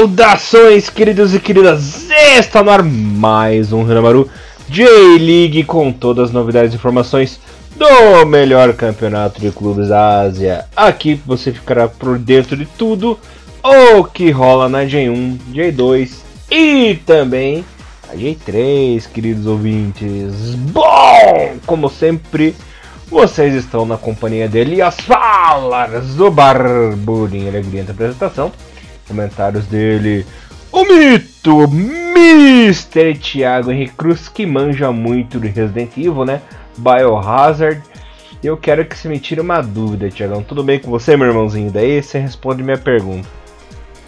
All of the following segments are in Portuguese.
Saudações, queridos e queridas! Está no ar mais um Hanamaru J-League com todas as novidades e informações do melhor campeonato de clubes da Ásia. Aqui você ficará por dentro de tudo o que rola na J1, J2 e também a J3, queridos ouvintes. Bom, como sempre, vocês estão na companhia dele as falas do Barburinho Alegria apresentação comentários dele. O mito Mr. Thiago Henrique Cruz, que manja muito de Resident Evil, né? Biohazard. Eu quero que você me tire uma dúvida, Thiagão. Tudo bem com você, meu irmãozinho? Daí você responde minha pergunta.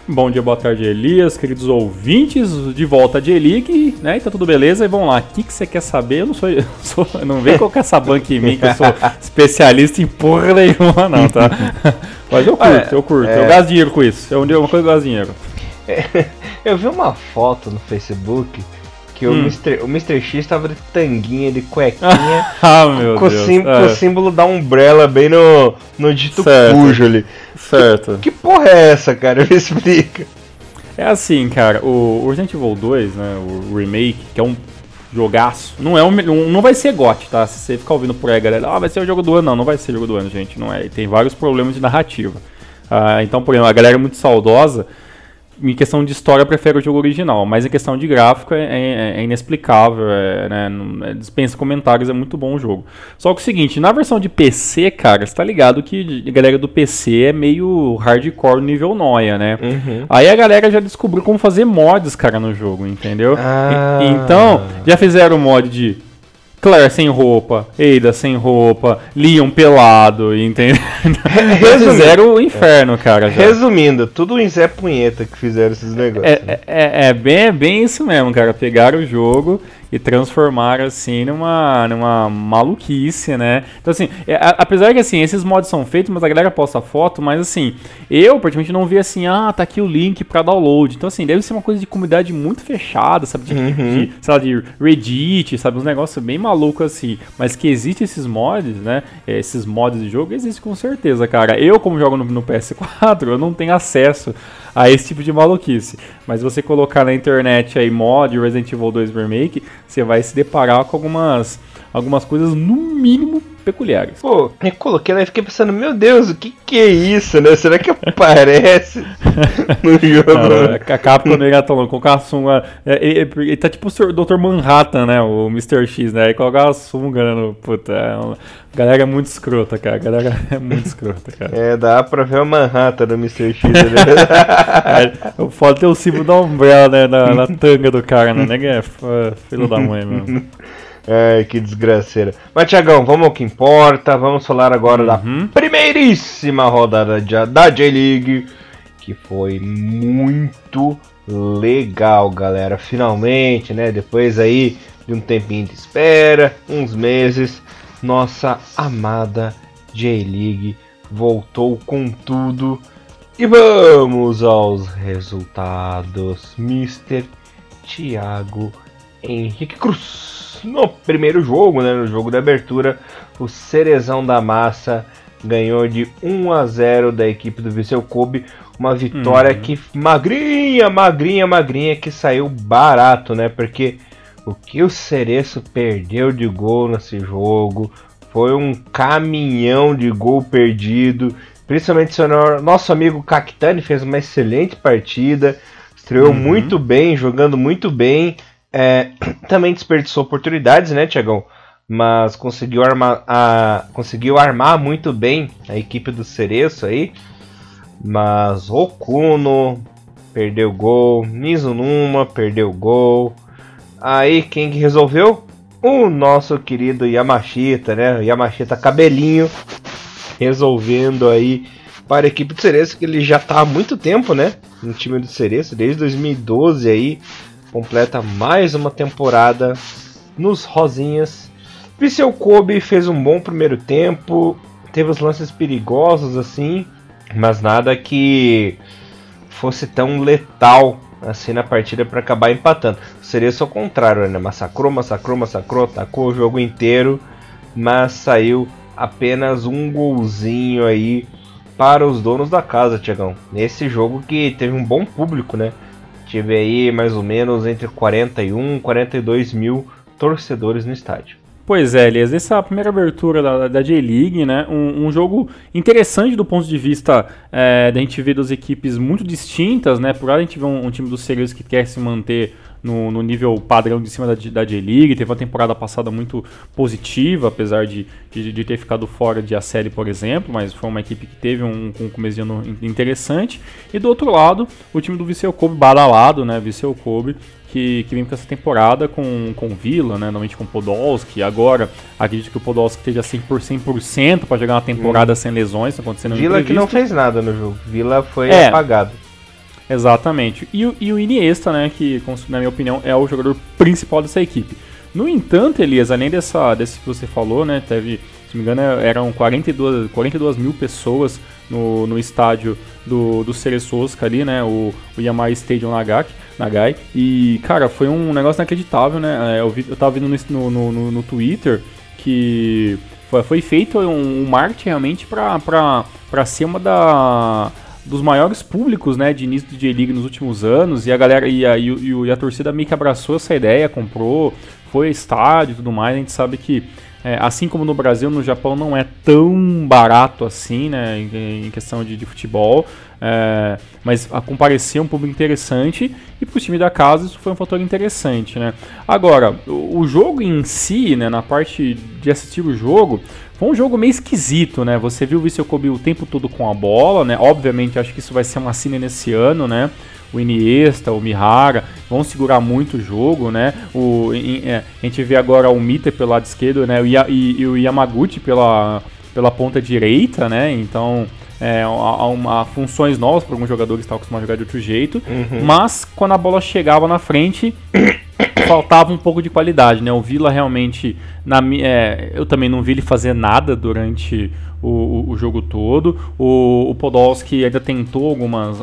Bom dia, boa tarde, Elias, queridos ouvintes, de volta de Elic, né? Então tudo beleza? E vamos lá, o que, que você quer saber? Eu não sou, eu sou não vem colocar essa banca em mim, que eu sou especialista em porra nenhuma, não, tá? Mas eu curto, eu curto, é... eu gasto dinheiro com isso, é uma coisa que eu gasto dinheiro. Eu vi uma foto no Facebook que hum. o, Mr., o Mr. X tava de tanguinha, de cuequinha. ah, meu com Deus. Sim, é. Com o símbolo da Umbrella bem no, no dito certo. cujo ali. Certo. Que, que porra é essa, cara? Me explica. É assim, cara, o Resident Evil 2, né, o remake, que é um jogaço, não é um, não vai ser GOT, tá? Se você ficar ouvindo por aí, galera, ah, vai ser o jogo do ano, não, não vai ser o jogo do ano, gente, não é. Tem vários problemas de narrativa. Ah, então, por exemplo, a galera é muito saudosa em questão de história, eu prefiro o jogo original, mas em questão de gráfico é, é, é inexplicável, é, né, é, dispensa comentários, é muito bom o jogo. Só que o seguinte, na versão de PC, cara, você tá ligado que a galera do PC é meio hardcore nível noia, né? Uhum. Aí a galera já descobriu como fazer mods, cara, no jogo, entendeu? Ah. E, então, já fizeram o mod de Claire sem roupa, Ada sem roupa, Leon pelado, entendeu? fizeram o inferno, cara. Já. Resumindo, tudo em Zé Punheta que fizeram esses negócios. É, é, é, é, bem, é bem isso mesmo, cara. Pegaram o jogo e transformaram assim numa, numa maluquice, né? Então assim, é, a, apesar que assim, esses mods são feitos, mas a galera posta foto, mas assim, eu praticamente não vi assim, ah, tá aqui o link para download. Então assim, deve ser uma coisa de comunidade muito fechada, sabe? De, uhum. de sei lá, de Reddit, sabe? Uns negócios bem malucos assim. Mas que existe esses mods, né? É, esses mods de jogo, existe com certeza, cara. Eu, como jogo no, no PS4, eu não tenho acesso a esse tipo de maluquice. Mas você colocar na internet aí mod Resident Evil 2 Remake, você vai se deparar com algumas, algumas coisas no mínimo peculiares. Pô, eu coloquei lá e fiquei pensando, meu Deus, o que que é isso, né? Será que aparece no jogo? Não, é a Capcom Megaton com a sunga. Ele, ele, ele, tá tipo o Dr. Manhattan, né? O Mr. X, né? Aí coloca a sunga no. Puta, é uma... a galera é muito escrota, cara. A galera é muito escrota, cara. É, dá pra ver o Manhattan do Mr. X, né? é, o foda ter o símbolo da Umbrella, né? Na, na tanga do cara, né? É, filho da mãe, mesmo. Ai, que desgraceira. Mas, Tiagão, vamos ao que importa. Vamos falar agora uhum. da primeiríssima rodada da J-League, que foi muito legal, galera. Finalmente, né? Depois aí de um tempinho de espera, uns meses, nossa amada J-League voltou com tudo. E vamos aos resultados. Mr. Thiago Henrique Cruz no primeiro jogo, né, no jogo da abertura, o Cerezão da Massa ganhou de 1 a 0 da equipe do Viseu Kobe, uma vitória uhum. que magrinha, magrinha, magrinha que saiu barato, né? Porque o que o Cereço perdeu de gol nesse jogo foi um caminhão de gol perdido. Principalmente o nosso amigo Cactani fez uma excelente partida, estreou uhum. muito bem, jogando muito bem. É, também desperdiçou oportunidades, né, Tiagão? Mas conseguiu armar, a, conseguiu armar muito bem a equipe do Cereço aí. Mas Okuno perdeu gol, Mizunuma perdeu gol. Aí quem que resolveu? O nosso querido Yamashita, né? Yamashita cabelinho resolvendo aí para a equipe do Cereço, que ele já está há muito tempo, né? No time do Cereço, desde 2012 aí, completa mais uma temporada nos Rosinhas. Viseu Kobe fez um bom primeiro tempo, teve os lances perigosos assim, mas nada que fosse tão letal assim na partida para acabar empatando. Seria só o contrário, né? Massacrou, massacrou, massacrou, atacou o jogo inteiro, mas saiu apenas um golzinho aí para os donos da casa, Tiagão. Nesse jogo que teve um bom público, né? Vê aí mais ou menos entre 41 e 42 mil torcedores no estádio. Pois é, Elias, essa primeira abertura da, da J-League, né? Um, um, jogo interessante do ponto de vista é, da gente ver duas equipes muito distintas, né? Por lá a gente vê um, um time do Sirius que quer se manter no, no, nível padrão de cima da, da J-League. Teve uma temporada passada muito positiva, apesar de, de, de, ter ficado fora de a série, por exemplo, mas foi uma equipe que teve um, um começo de ano interessante. E do outro lado, o time do Viseu Kobe badalado, né? Viseu Kobe, que, que vem com essa temporada com, com Vila, né? Normalmente com Podolski. Agora, acredito que o Podolski esteja 100%, 100 para jogar uma temporada hum. sem lesões, tá acontecendo Vila que não fez nada no jogo. Vila foi é, apagado. Exatamente. E, e o Iniesta, né? Que, na minha opinião, é o jogador principal dessa equipe. No entanto, Elias, além dessa, desse que você falou, né? Teve, se não me engano, eram 42, 42 mil pessoas no, no estádio do, do Ceresosca ali, né? O, o Yamai Stadium Nagak, Nagai. E, cara, foi um negócio inacreditável, né? É, eu, vi, eu tava vendo no, no, no, no Twitter que foi, foi feito um, marketing realmente pra, pra, pra uma da dos maiores públicos, né, de início do J-League nos últimos anos, e a galera e a, e, a torcida meio que abraçou essa ideia, comprou, foi estádio e tudo mais, a gente sabe que é, assim como no Brasil, no Japão não é tão barato assim, né, em, em questão de, de futebol, é, mas a comparecer um público interessante e para o time da casa isso foi um fator interessante, né. Agora, o, o, jogo em si, né, na parte de assistir o jogo, foi um jogo meio esquisito, né, você viu o Vissel Kobe o tempo todo com a bola, né, obviamente acho que isso vai ser uma cena nesse ano, né, o Iniesta, o Mihara, vão segurar muito o jogo, né? O, é, a gente vê agora o Mita pelo lado esquerdo, né? E, e, e o Yamaguchi pela, pela ponta direita, né? Então, é, há, uma, funções novas para alguns jogadores que estão acostumados a jogar de outro jeito. Uhum. Mas quando a bola chegava na frente, faltava um pouco de qualidade, né? O Vila realmente, na, é, eu também não vi ele fazer nada durante o, o, o jogo todo. O, o Podolski ainda tentou algumas.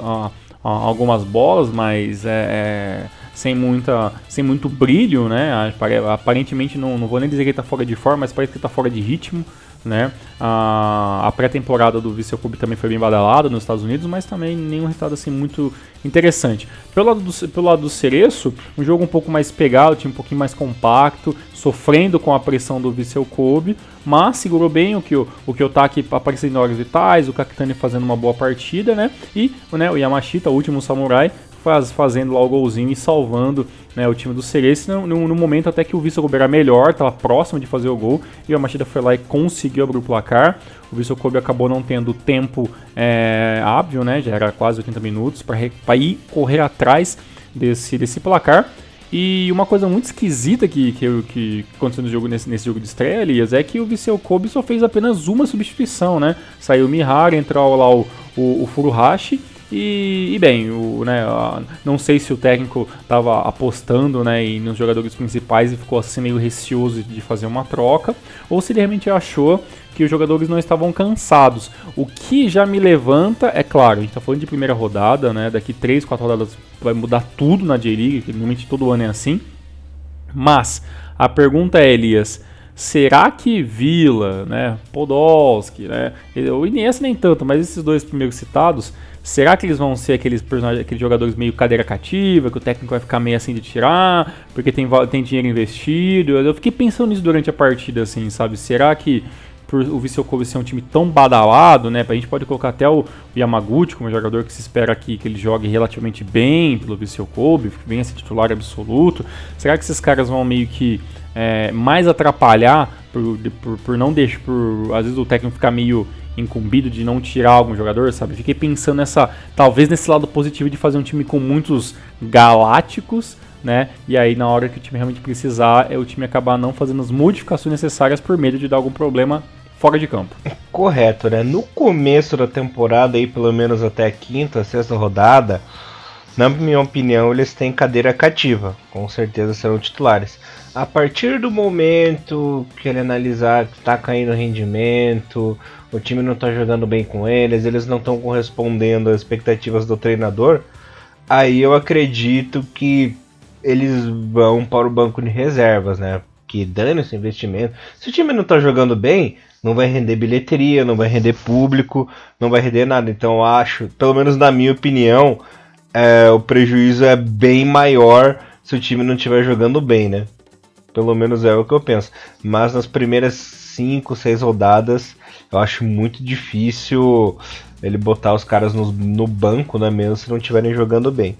Algumas bolas, mas é, é, sem, muita, sem muito brilho, né? Aparentemente não, não vou nem dizer que ele está fora de forma, mas parece que está fora de ritmo. Né? A, a pré-temporada do Vissel Kobe também foi bem badalada nos Estados Unidos, mas também nenhum resultado assim muito interessante. Pelo lado do, pelo lado do Cereço, um jogo um pouco mais pegado, time um pouquinho mais compacto, sofrendo com a pressão do Vissel Kobe, mas segurou bem o que o, o Kiyotaki aparecendo em horas vitais, o Kakitani fazendo uma boa partida, né? E né, o Yamashita, o último samurai, faz, fazendo lá o golzinho e salvando né, o time do Cereço no, no, no, momento até que o Vissel Kobe era melhor, estava próximo de fazer o gol e o Yamashita foi lá e conseguiu abrir o placar. O Vissel Kobe acabou não tendo tempo é, hábil, né, já era quase 80 minutos, para ir correr atrás desse, desse placar. E uma coisa muito esquisita que, que, que aconteceu no jogo, nesse, nesse jogo de estreia, Elias, é que o Viseu Kobe só fez apenas uma substituição, né? Saiu o Mihara, entrou lá o, o, o Furuhashi e, e, bem, o, né, não sei se o técnico estava apostando né, nos jogadores principais e ficou assim meio receoso de fazer uma troca, ou se ele realmente achou que os jogadores não estavam cansados. O que já me levanta, é claro, a gente está falando de primeira rodada, né, daqui 3, 4 rodadas vai mudar tudo na J-League, que normalmente todo ano é assim. Mas a pergunta é, Elias, será que Vila, né, Podolski, né, o Iniesta nem tanto, mas esses dois primeiros citados Será que eles vão ser aqueles personagens, aqueles jogadores meio cadeira cativa, que o técnico vai ficar meio assim de tirar, porque tem, tem dinheiro investido? Eu fiquei pensando nisso durante a partida, assim, sabe? Será que por o Vissel Kobe ser um time tão badalado, né? A gente pode colocar até o Yamaguchi como jogador que se espera aqui que ele jogue relativamente bem pelo Vissel Kobe, venha ser titular absoluto. Será que esses caras vão meio que é, mais atrapalhar por, por, por não deixar, por às vezes o técnico ficar meio incumbido de não tirar algum jogador, sabe? Fiquei pensando nessa, talvez nesse lado positivo de fazer um time com muitos galácticos, né? E aí na hora que o time realmente precisar, é o time acabar não fazendo as modificações necessárias por medo de dar algum problema fora de campo. Correto, né? No começo da temporada aí, pelo menos até a quinta, sexta rodada, na minha opinião, eles têm cadeira cativa, com certeza serão titulares. A partir do momento que ele analisar que está caindo o rendimento, o time não está jogando bem com eles, eles não estão correspondendo às expectativas do treinador, aí eu acredito que eles vão para o banco de reservas, né? Que dane esse investimento. Se o time não está jogando bem, não vai render bilheteria, não vai render público, não vai render nada. Então acho, pelo menos na minha opinião, é, o prejuízo é bem maior se o time não estiver jogando bem, né? Pelo menos é o que eu penso. Mas nas primeiras 5, 6 rodadas, eu acho muito difícil ele botar os caras no, no banco, né? Mesmo se não estiverem jogando bem.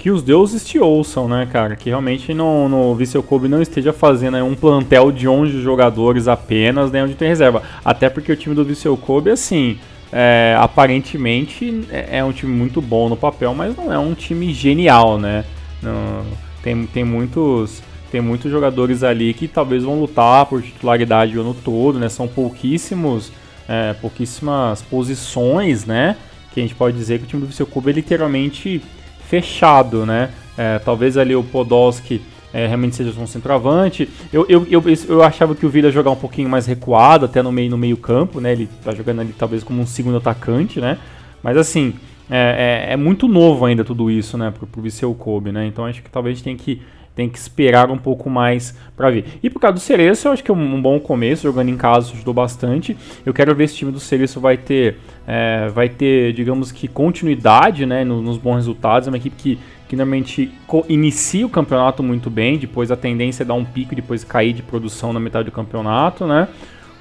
Que os deuses te ouçam, né, cara? Que realmente no, no Vissel Kobe não esteja fazendo um plantel de 11 jogadores apenas, né, onde tem reserva. Até porque o time do Vissel Kobe, assim, é, aparentemente é, é um time muito bom no papel, mas não é um time genial, né? Não, tem, tem muitos tem muitos jogadores ali que talvez vão lutar por titularidade o ano todo, né? São pouquíssimos, é, pouquíssimas posições, né? Que a gente pode dizer que o time do Vissel Kobe é literalmente fechado, né? É, talvez ali o Podolski é, realmente seja um centroavante. Eu, eu, eu, eu achava que o Vila jogar um pouquinho mais recuado, até no meio, no meio campo, né? Ele tá jogando ali talvez como um segundo atacante, né? Mas assim, é, é, é muito novo ainda tudo isso, né? Pro, pro Viseu Kobe, né? Então acho que talvez a gente tem que tem que esperar um pouco mais para ver. E por causa do Cereço, eu acho que é um, bom começo, jogando em casa ajudou bastante. Eu quero ver se o time do Cereço vai ter, é, vai ter, digamos que, continuidade né, nos, nos bons resultados. É uma equipe que, que normalmente inicia o campeonato muito bem, depois a tendência é dar um pico e depois cair de produção na metade do campeonato, né?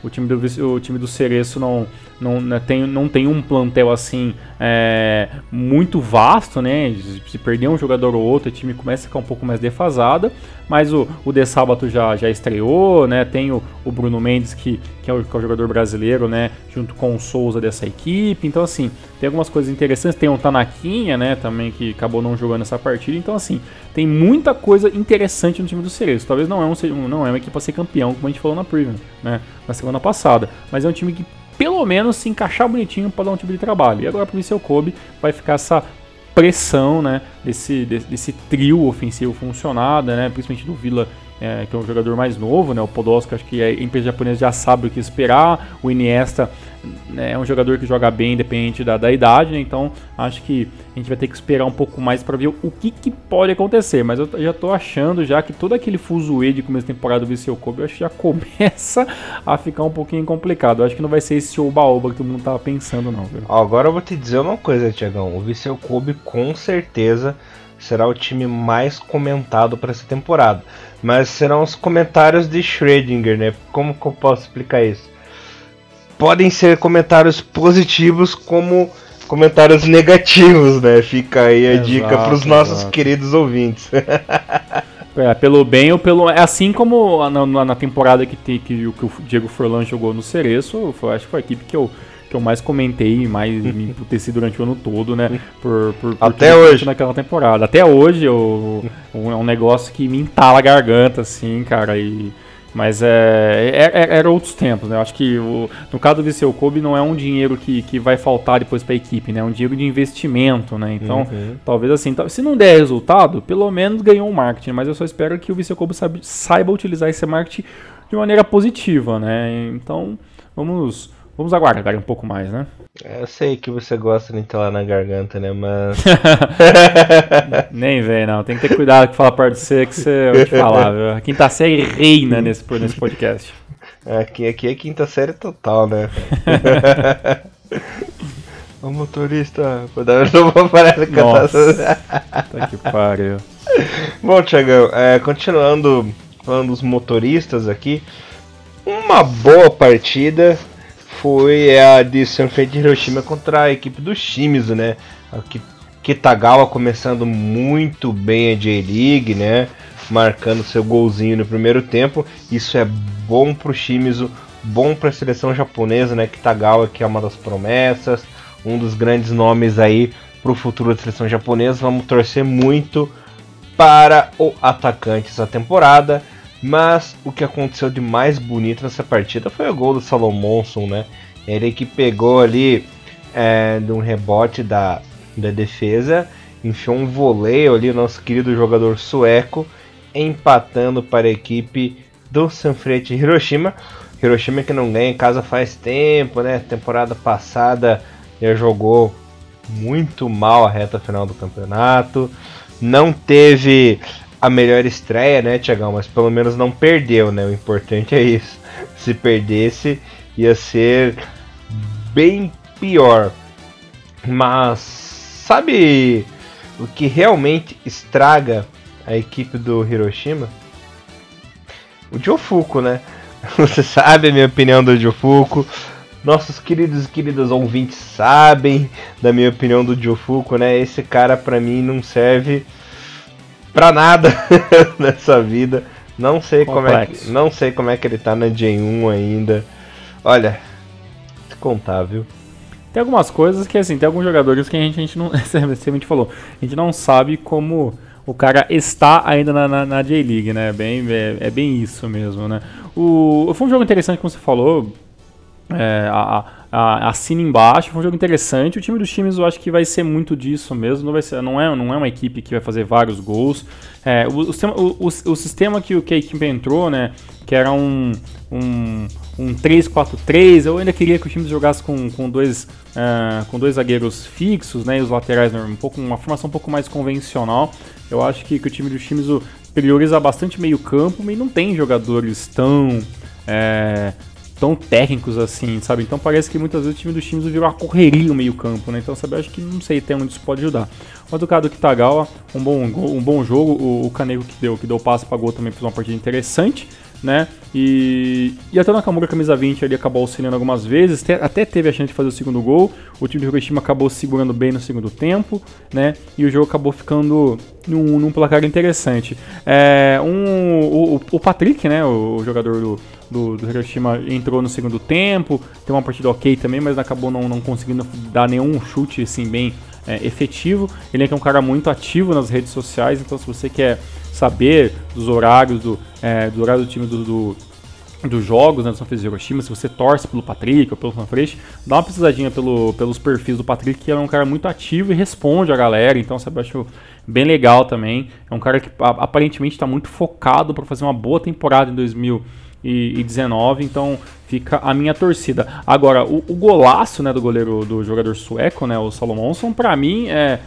O time do, o time do Cereço não, não, né, tem, não tem um plantel assim é, muito vasto, né? Se perder um jogador ou outro, o time começa a ficar um pouco mais defasada. Mas o, o De Sábato já, já estreou, né? Tem o, o Bruno Mendes, que, que, é o, que é o jogador brasileiro, né? Junto com o Souza dessa equipe. Então, assim, tem algumas coisas interessantes. Tem o Tanaquinha, né? Também que acabou não jogando essa partida. Então, assim, tem muita coisa interessante no time do Cerezo. Talvez não é, um, não é uma equipe para ser campeão, como a gente falou na preview, né? Na semana passada. Mas é um time que pelo menos se encaixar bonitinho para dar um tipo de trabalho. E agora para o Viseu Kobe vai ficar essa pressão, né, desse, desse, desse, trio ofensivo funcionado, né, principalmente do Vila é, que é um jogador mais novo, né? O Podolski, acho que a empresa japonesa já sabe o que esperar. O Iniesta né, é um jogador que joga bem, independente da, da idade, né? Então, acho que a gente vai ter que esperar um pouco mais para ver o que, que, pode acontecer. Mas eu já tô achando já que todo aquele fuzuê de começo de temporada do Viseu Kobe, eu acho que já começa a ficar um pouquinho complicado. Eu acho que não vai ser esse oba-oba que todo mundo tava pensando, não. Viu? Agora eu vou te dizer uma coisa, Tiagão. O Viseu Kobe, com certeza será o time mais comentado para essa temporada. Mas serão os comentários de Schrödinger, né? Como que eu posso explicar isso? Podem ser comentários positivos como comentários negativos, né? Fica aí a exato, dica para os nossos exato. queridos ouvintes. é, pelo bem ou pelo. É assim como na, na temporada que, tem, que, que o Diego Forlan jogou no Cereço, acho que foi a equipe que eu que eu mais comentei, mais me emputeci durante o ano todo, né? Por, por, por Até hoje. Naquela temporada. Até hoje eu, é um negócio que me entala a garganta, assim, cara. E, mas é, é, é, era outros tempos, né? Eu acho que o, no caso do Viseu Kobe não é um dinheiro que, que vai faltar depois para a equipe, né? É um dinheiro de investimento, né? Então, uhum. talvez assim, se não der resultado, pelo menos ganhou um marketing. Mas eu só espero que o Viseu Kobe saiba, saiba utilizar esse marketing de maneira positiva, né? Então, vamos Vamos aguardar um pouco mais, né? Eu sei que você gosta de entrar lá na garganta, né? Mas. Nem vem, não. Tem que ter cuidado com falar perto de você, que você. Eu vou te falar, viu? A quinta série reina nesse, nesse podcast. Aqui, aqui é quinta série total, né? o motorista. Não vou parar de cantar. Nossa, tá que pariu. Bom, Tiagão, é, continuando falando dos motoristas aqui. Uma boa partida foi a de Sanfrecce de Hiroshima contra a equipe do Shimizu, né? A Kitagawa começando muito bem a J-League, né? Marcando seu golzinho no primeiro tempo. Isso é bom pro Shimizu, bom para a seleção japonesa, né? Kitagawa que é uma das promessas, um dos grandes nomes aí pro futuro da seleção japonesa. Vamos torcer muito para o atacante essa temporada. Mas o que aconteceu de mais bonito nessa partida foi o gol do Salomonson, né? Ele que pegou ali é, de um rebote da, da defesa, enfiou um voleio ali, o nosso querido jogador sueco, empatando para a equipe do Sanfrecce Hiroshima. Hiroshima que não ganha em casa faz tempo, né? Temporada passada já jogou muito mal a reta final do campeonato. Não teve a melhor estreia, né, Tiagão? Mas pelo menos não perdeu, né? O importante é isso. Se perdesse, ia ser bem pior. Mas sabe o que realmente estraga a equipe do Hiroshima? O Jofuku, né? Você sabe a minha opinião do Jofuku. Nossos queridos e queridas ouvintes sabem da minha opinião do Jofuku, né? Esse cara pra mim não serve pra nada nessa vida. Não sei como é que, não sei como é que ele tá na J1 ainda. Olha, contar, viu? Tem algumas coisas que assim, tem alguns jogadores que a gente, a gente não, você gente falou, a gente não sabe como o cara está ainda na, na, na J-League, né? Bem, é, é, bem isso mesmo, né? O, foi um jogo interessante, como você falou, é, a, a, assina embaixo. Foi um jogo interessante. O time dos times eu acho que vai ser muito disso mesmo. Não, vai ser, não, é, não é uma equipe que vai fazer vários gols. É, o, o, o, o, sistema que, que a equipe entrou, né? Que era um, um, um 3-4-3. Eu ainda queria que o time jogasse com, com, dois, uh, com dois zagueiros fixos, né? E os laterais, um pouco, uma formação um pouco mais convencional. Eu acho que, que o time dos times prioriza bastante meio campo, mas não tem jogadores tão. É, tão técnicos assim, sabe? Então parece que muitas vezes o time dos times virou uma correria o meio-campo, né? Então, sabe, eu acho que não sei até onde isso pode ajudar. Mas do do Kitagawa, um bom, um bom jogo. O, o Kaneko que deu, que deu passe para gol também fez uma partida interessante, né? E, e até o Nakamura, camisa 20, ele acabou auxiliando algumas vezes, até teve a chance de fazer o segundo gol. O time do Hiroshima acabou segurando bem no segundo tempo, né? E o jogo acabou ficando num, num placar interessante. É, um, o, o Patrick, né? O, o jogador do do, do Hiroshima entrou no segundo tempo, tem uma partida ok também, mas acabou não, não conseguindo dar nenhum chute assim bem é, efetivo. Ele é um cara muito ativo nas redes sociais, então se você quer saber dos horários do, é, do horário do time do, do dos jogos né, do Sanfrecce Hiroshima, se você torce pelo Patrick ou pelo Sanfrecce, dá uma pesquisadinha pelo, pelos perfis do Patrick, que é um cara muito ativo e responde a galera, então sabe, eu acho bem legal também. É um cara que aparentemente está muito focado para fazer uma boa temporada em 2000 e, e 19, então fica a minha torcida. Agora, o, o, golaço né, do goleiro do jogador sueco, né, o Salomonson, para mim é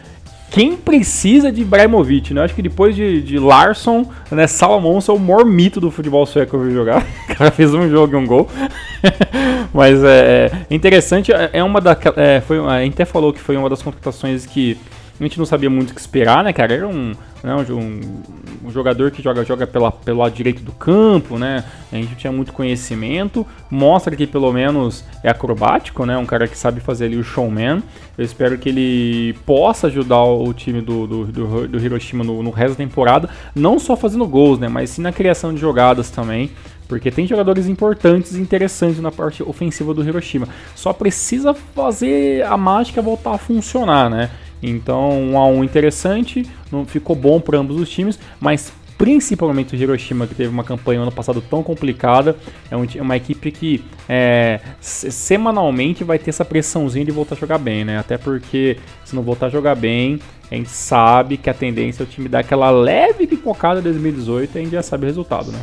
quem precisa de Ibrahimovic, né? Acho que depois de, de Larsson, né, Salamonson é o maior mito do futebol sueco que eu vi jogar. O cara fez um jogo e um gol. Mas é, é interessante, é, é uma da, é, foi, a gente até falou que foi uma das contratações que a gente não sabia muito o que esperar, né, cara? Era um, né, um, um, jogador que joga, joga pela, pelo lado direito do campo, né? A gente tinha muito conhecimento. Mostra que pelo menos é acrobático, né? Um cara que sabe fazer ali o showman. Eu espero que ele possa ajudar o time do, do, do, do Hiroshima no, no resto da temporada. Não só fazendo gols, né? Mas sim na criação de jogadas também porque tem jogadores importantes e interessantes na parte ofensiva do Hiroshima. Só precisa fazer a mágica voltar a funcionar, né? Então, um a um interessante, não ficou bom para ambos os times, mas principalmente o Hiroshima, que teve uma campanha ano passado tão complicada, é, é uma equipe que é, semanalmente vai ter essa pressãozinha de voltar a jogar bem, né? Até porque se não voltar a jogar bem, a gente sabe que a tendência é o time dar aquela leve pipocada em 2018 e a gente já sabe o resultado, né?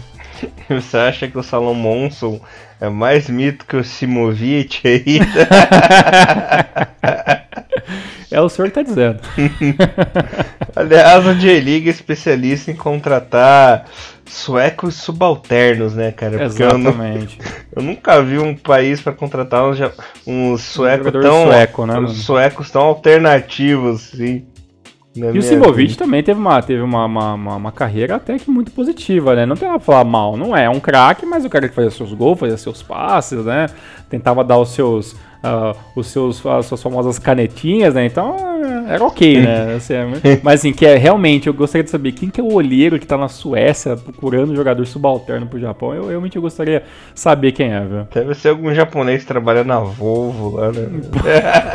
Você acha que o Salomonson é mais mito que o Simovic aí? É o senhor que tá dizendo. Aliás, a J-League é especialista em contratar suecos subalternos, né, cara? Porque Exatamente. Eu, eu, nunca vi um país para contratar uns, uns suecos um tão. Sueco, né, suecos tão alternativos, assim. E o Simovic também teve, uma, teve uma, uma, uma, uma, carreira até que muito positiva, né? Não tem nada pra falar mal, não é? É um craque, mas o cara que fazia seus gols, fazia seus passes, né? Tentava dar os seus uh, os seus, as suas famosas canetinhas, né? Então era ok, né? Assim, é mas assim, que é, realmente eu gostaria de saber quem que é o olheiro que tá na Suécia procurando jogador subalterno pro Japão. Eu realmente eu gostaria de saber quem é, viu? Deve ser algum japonês trabalhando na Volvo lá, né?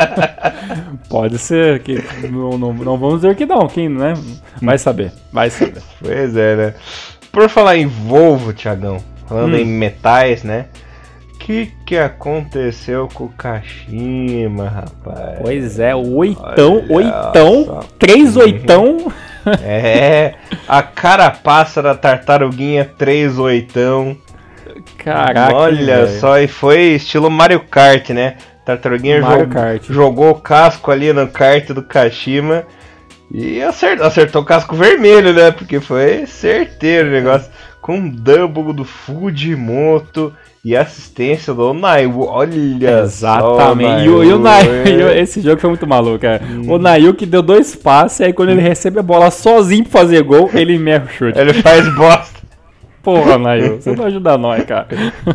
Pode ser, que não, não, não vamos dizer que não, quem, né? Vai saber, vai saber. Pois é, né? Por falar em Volvo, Thiagão, falando hum. em metais, né? Que que aconteceu com o Kashima, rapaz? Pois é, oitão, Olha oitão, três oitão. É, a carapaça da tartaruguinha, três oitão. Caraca. Olha véio. só, e foi estilo Mario Kart, né? Tartaruguinha Kart. jogou o casco ali no kart do Kashima E acertou, acertou o casco vermelho, né? Porque foi certeiro o negócio. Com double do Fujimoto e assistência do Nayu. Olha Exatamente. Só, e, o, Nayu, esse jogo foi muito maluco, cara. Hum. O Nayu que deu dois passes, aí quando ele recebe a bola sozinho pra fazer gol, ele merda o chute. Ele faz bosta. Porra, Nayu, você não ajuda nós, cara.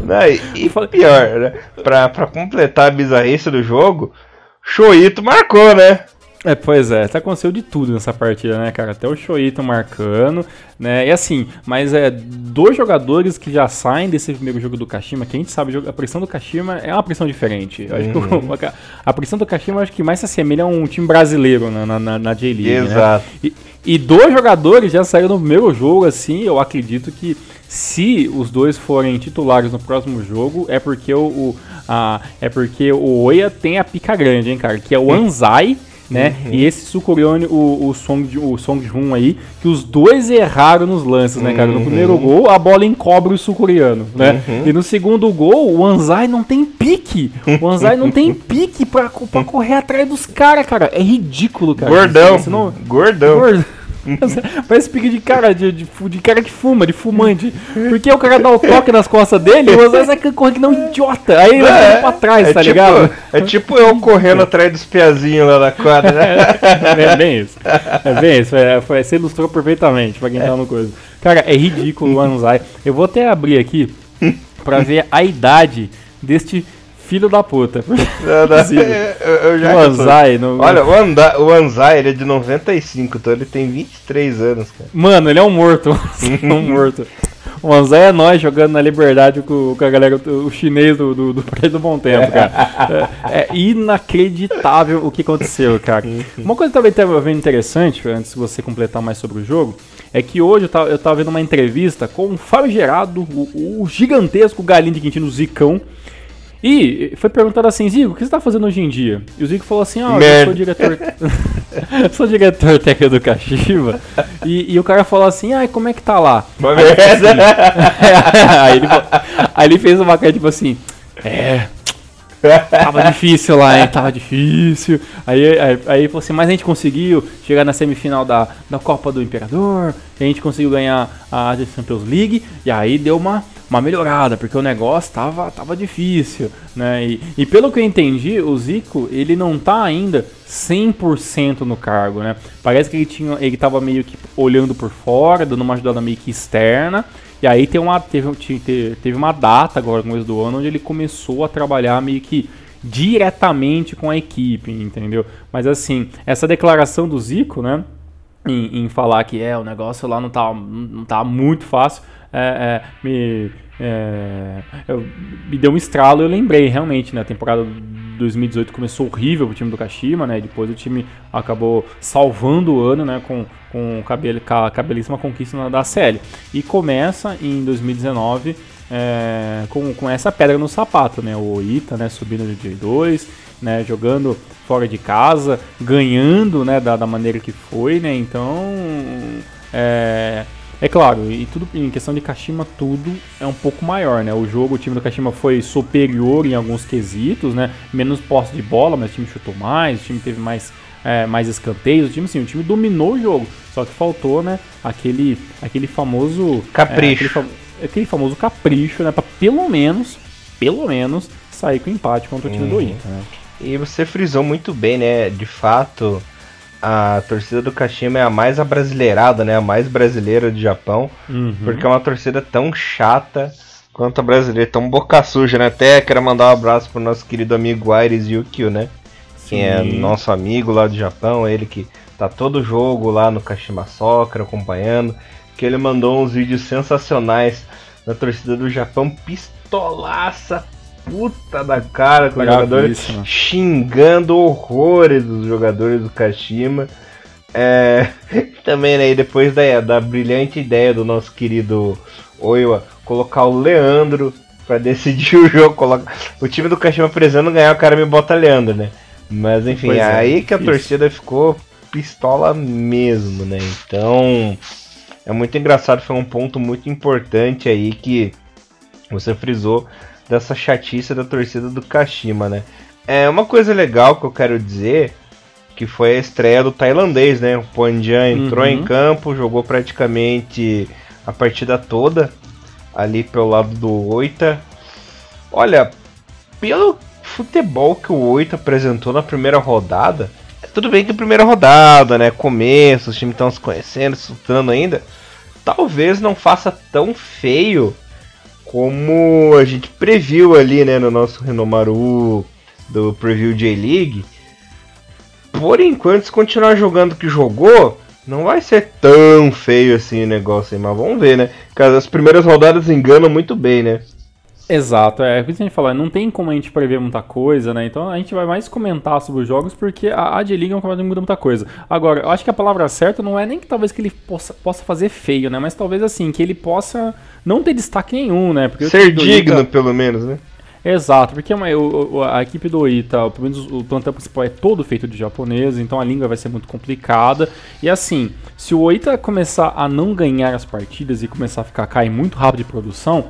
Não, e, pior, né? Pra, pra completar a bizarrice do jogo, Shoito marcou, né? É, pois é, tá aconteceu de tudo nessa partida, né, cara? Até o Shoito marcando, né? E assim, mas é dois jogadores que já saem desse primeiro jogo do Kashima, que a gente sabe, a pressão do Kashima é uma pressão diferente. Uhum. Que a pressão do Kashima acho que mais se assemelha a um time brasileiro na, na, na J-League. Né? Exato. Né? E, e dois jogadores já saíram no primeiro jogo, assim, eu acredito que se os dois forem titulares no próximo jogo, é porque o, o a, é porque o Oya tem a pica grande, hein, cara? Que é o Anzai né? Uhum. E esse Sukurione, o, o Song o Song Jun aí, que os dois erraram nos lances, né, cara? No uhum. primeiro gol, a bola encobre o sul-coreano, né? Uhum. E no segundo gol, o Anzai não tem pique. O Anzai não tem pique pra, pra correr atrás dos caras, cara. É ridículo, cara. Gordão. Não... Gordão. Gordão. Parece pique de cara de, de, de, cara que fuma, de fumante. Porque o cara dá o toque nas costas dele e o Osório sai correndo que não um idiota. Aí ele vai é, pra trás, é tá tipo, ligado? É tipo eu correndo atrás dos piazinhos lá na quadra, né? É, bem isso. É bem isso. É, foi, você ilustrou perfeitamente pra quem tá no coisa. Cara, é ridículo o Anzai. Eu vou até abrir aqui pra ver a idade deste filho da puta. Não, não, eu, eu já o Anzai. No... Olha, o, Anda, o Anzai ele é de 95, então ele tem 23 anos, cara. Mano, ele é um morto. um morto. O Anzai é nós jogando na liberdade com, com a galera, o chinês do, do, do Prédio do Bom Tempo, cara. É, é, inacreditável o que aconteceu, cara. Uma coisa que também estava vendo interessante, antes de você completar mais sobre o jogo, é que hoje eu tava, eu tava vendo uma entrevista com o Fábio Gerado, o, o gigantesco galinho de Quintino Zicão, e foi perguntado assim, Zico, o que você tá fazendo hoje em dia? E o Zico falou assim, ó, oh, eu sou diretor. sou diretor técnico do Kashiba. E, e, o cara falou assim, ai, como é que tá lá? Uma aí, assim, aí, ele, aí ele fez uma cara tipo assim, é. Tava difícil lá, hein? Tava difícil. Aí, aí, aí falou assim, mas a gente conseguiu chegar na semifinal da, da Copa do Imperador, a gente conseguiu ganhar a Champions League, e aí deu uma uma melhorada, porque o negócio tava, tava difícil, né? E, e pelo que eu entendi, o Zico, ele não tá ainda 100% no cargo, né? Parece que ele tinha ele tava meio que olhando por fora, dando uma ajudada meio que externa. E aí tem uma, teve, teve, teve uma data agora no mês do ano onde ele começou a trabalhar meio que diretamente com a equipe, entendeu? Mas assim, essa declaração do Zico, né? Em, em falar que é o negócio lá não tá, não tá muito fácil é, é, me, é, eu, me deu um estralo. Eu lembrei realmente, né? A temporada 2018 começou horrível o time do Kashima, né? Depois o time acabou salvando o ano, né? Com, com, cabel, com a cabelíssima conquista da CL. E começa em 2019 é, com, com essa pedra no sapato, né? O Ita, né? Subindo de J2, né? Jogando fora de casa, ganhando, né? Da, da maneira que foi, né? Então, é, é claro, e tudo em questão de Kashima, tudo é um pouco maior, né? O jogo, o time do Kashima foi superior em alguns quesitos, né? Menos posse de bola, mas o time chutou mais, o time teve mais, é, mais escanteios, o time, sim, o time dominou o jogo. Só que faltou, né? Aquele, aquele famoso. Capricho. É, aquele, aquele, famoso capricho, né? Pra pelo menos, pelo menos, sair com empate contra o time uhum. do Inter, né? E você frisou muito bem, né? De fato a torcida do Kashima é a mais abrasileirada, né? A mais brasileira do Japão. Uhum. Porque é uma torcida tão chata quanto a brasileira, tão boca suja, né? Até quero mandar um abraço pro nosso querido amigo Aires Yukio, né? Sim. Que é nosso amigo lá do Japão, ele que tá todo jogo lá no Kashima Soccer acompanhando. Que ele mandou uns vídeos sensacionais da torcida do Japão, pistolaça puta da cara com os jogadores, xingando horrores dos jogadores do Kashima. É, também, né, depois da, da brilhante ideia do nosso querido Oiwa colocar o Leandro para decidir o jogo. Coloca... O time do Kashima precisando ganhar, o cara me bota Leandro, né? Mas enfim, é, aí que a torcida ficou pistola mesmo, né? Então é muito engraçado, foi um ponto muito importante aí que você frisou dessa chatice da torcida do Kashima, né? É uma coisa legal que eu quero dizer que foi a estreia do tailandês, né? O Pandian entrou uhum. em campo, jogou praticamente a partida toda ali pelo lado do Oita. Olha, pelo futebol que o Oita apresentou na primeira rodada, é tudo bem que primeira rodada, né? Começo, os times estão se conhecendo, se lutando ainda. Talvez não faça tão feio como a gente previu ali, né, no nosso Renomaru do Preview J-League por enquanto, se continuar jogando o que jogou, não vai ser tão feio assim o negócio aí, mas vamos ver, né? Porque as primeiras rodadas enganam muito bem, né? Exato, é, é isso que a gente falou, não tem como a gente prever muita coisa, né? Então a gente vai mais comentar sobre os jogos porque a, a J-League é um campeonato que muda muita coisa. Agora, eu acho que a palavra certa não é nem que talvez que ele possa, possa fazer feio, né? Mas talvez assim, que ele possa não ter destaque nenhum, né? Porque Ser digno, pelo menos, né? Exato, porque uma, o, a equipe do Ita, pelo menos o plantel principal é todo feito de japonês, então a língua vai ser muito complicada. E assim, se o Oita começar a não ganhar as partidas e começar a ficar cair muito rápido de produção,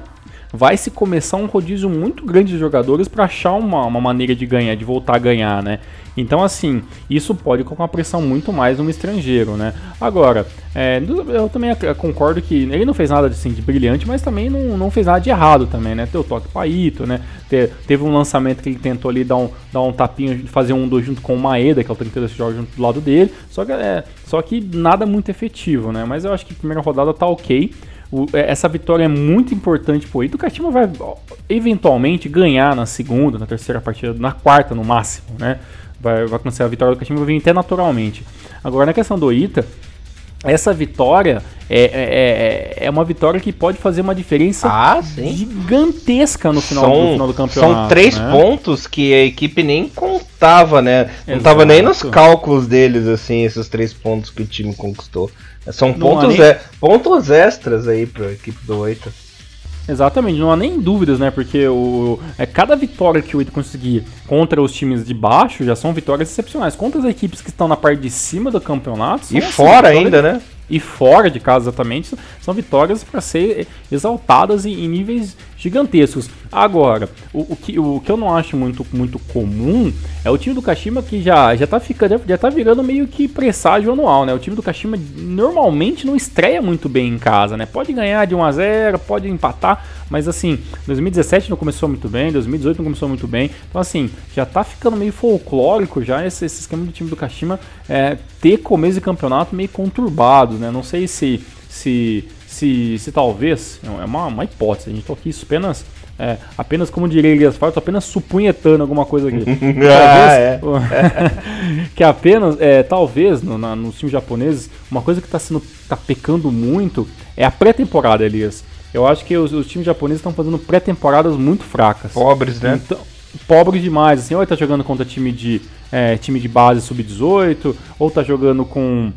vai se começar um rodízio muito grande de jogadores para achar uma, uma maneira de ganhar, de voltar a ganhar, né? Então, assim, isso pode colocar uma pressão muito mais no estrangeiro, né? Agora, é, eu também concordo que ele não fez nada assim, de brilhante, mas também não, não fez nada de errado também, né? Teu toque para Ito, né? Te, teve um lançamento que ele tentou ali dar um, dar um tapinho, fazer um dois junto com o Maeda, que é o 32 Jorge junto do lado dele, só que, é, só que nada muito efetivo, né? Mas eu acho que a primeira rodada tá ok. O, é, essa vitória é muito importante pro Ito. O Kashima vai eventualmente ganhar na segunda, na terceira partida, na quarta no máximo, né? Vai, vai acontecer a vitória do Kashima, vai vir até naturalmente. Agora, na questão do Ita, essa vitória é, é, é, é, uma vitória que pode fazer uma diferença ah, gigantesca no final, são, no final do campeonato. São três né? pontos que a equipe nem contava, né? Não estava nem nos cálculos deles, assim, esses três pontos que o time conquistou. São pontos, nem... é, pontos extras aí para a equipe do Oita. Exatamente, não há nem dúvidas, né? Porque o, é, cada vitória que o Ita conseguir contra os times de baixo já são vitórias excepcionais. Contra as equipes que estão na parte de cima do campeonato. E assim, fora ainda, né? e fora de casa exatamente, são vitórias para ser exaltadas em, em, níveis gigantescos. Agora, o, o, que, o que eu não acho muito, muito comum é o time do Kashima que já, já, tá ficando, já tá virando meio que presságio anual, né? O time do Kashima normalmente não estreia muito bem em casa, né? Pode ganhar de 1 a 0 pode empatar, mas assim, 2017 não começou muito bem, 2018 não começou muito bem. Então assim, já tá ficando meio folclórico já esse, esse esquema do time do Kashima é, ter começo de campeonato meio conturbado, né? Não sei se se se, se talvez, é uma, uma hipótese, a gente tá aqui apenas é, apenas como diria Elias Farto, apenas supunhetando alguma coisa aqui. ah, talvez, é. que apenas, é, talvez, no, na, nos times japoneses, uma coisa que está sendo tá pecando muito é a pré-temporada, Elias. Eu acho que os, os times japoneses estão fazendo pré-temporadas muito fracas. Pobres, né? Então, pobres demais, assim, ou tá jogando contra time de, é, time de base sub-18, ou tá jogando com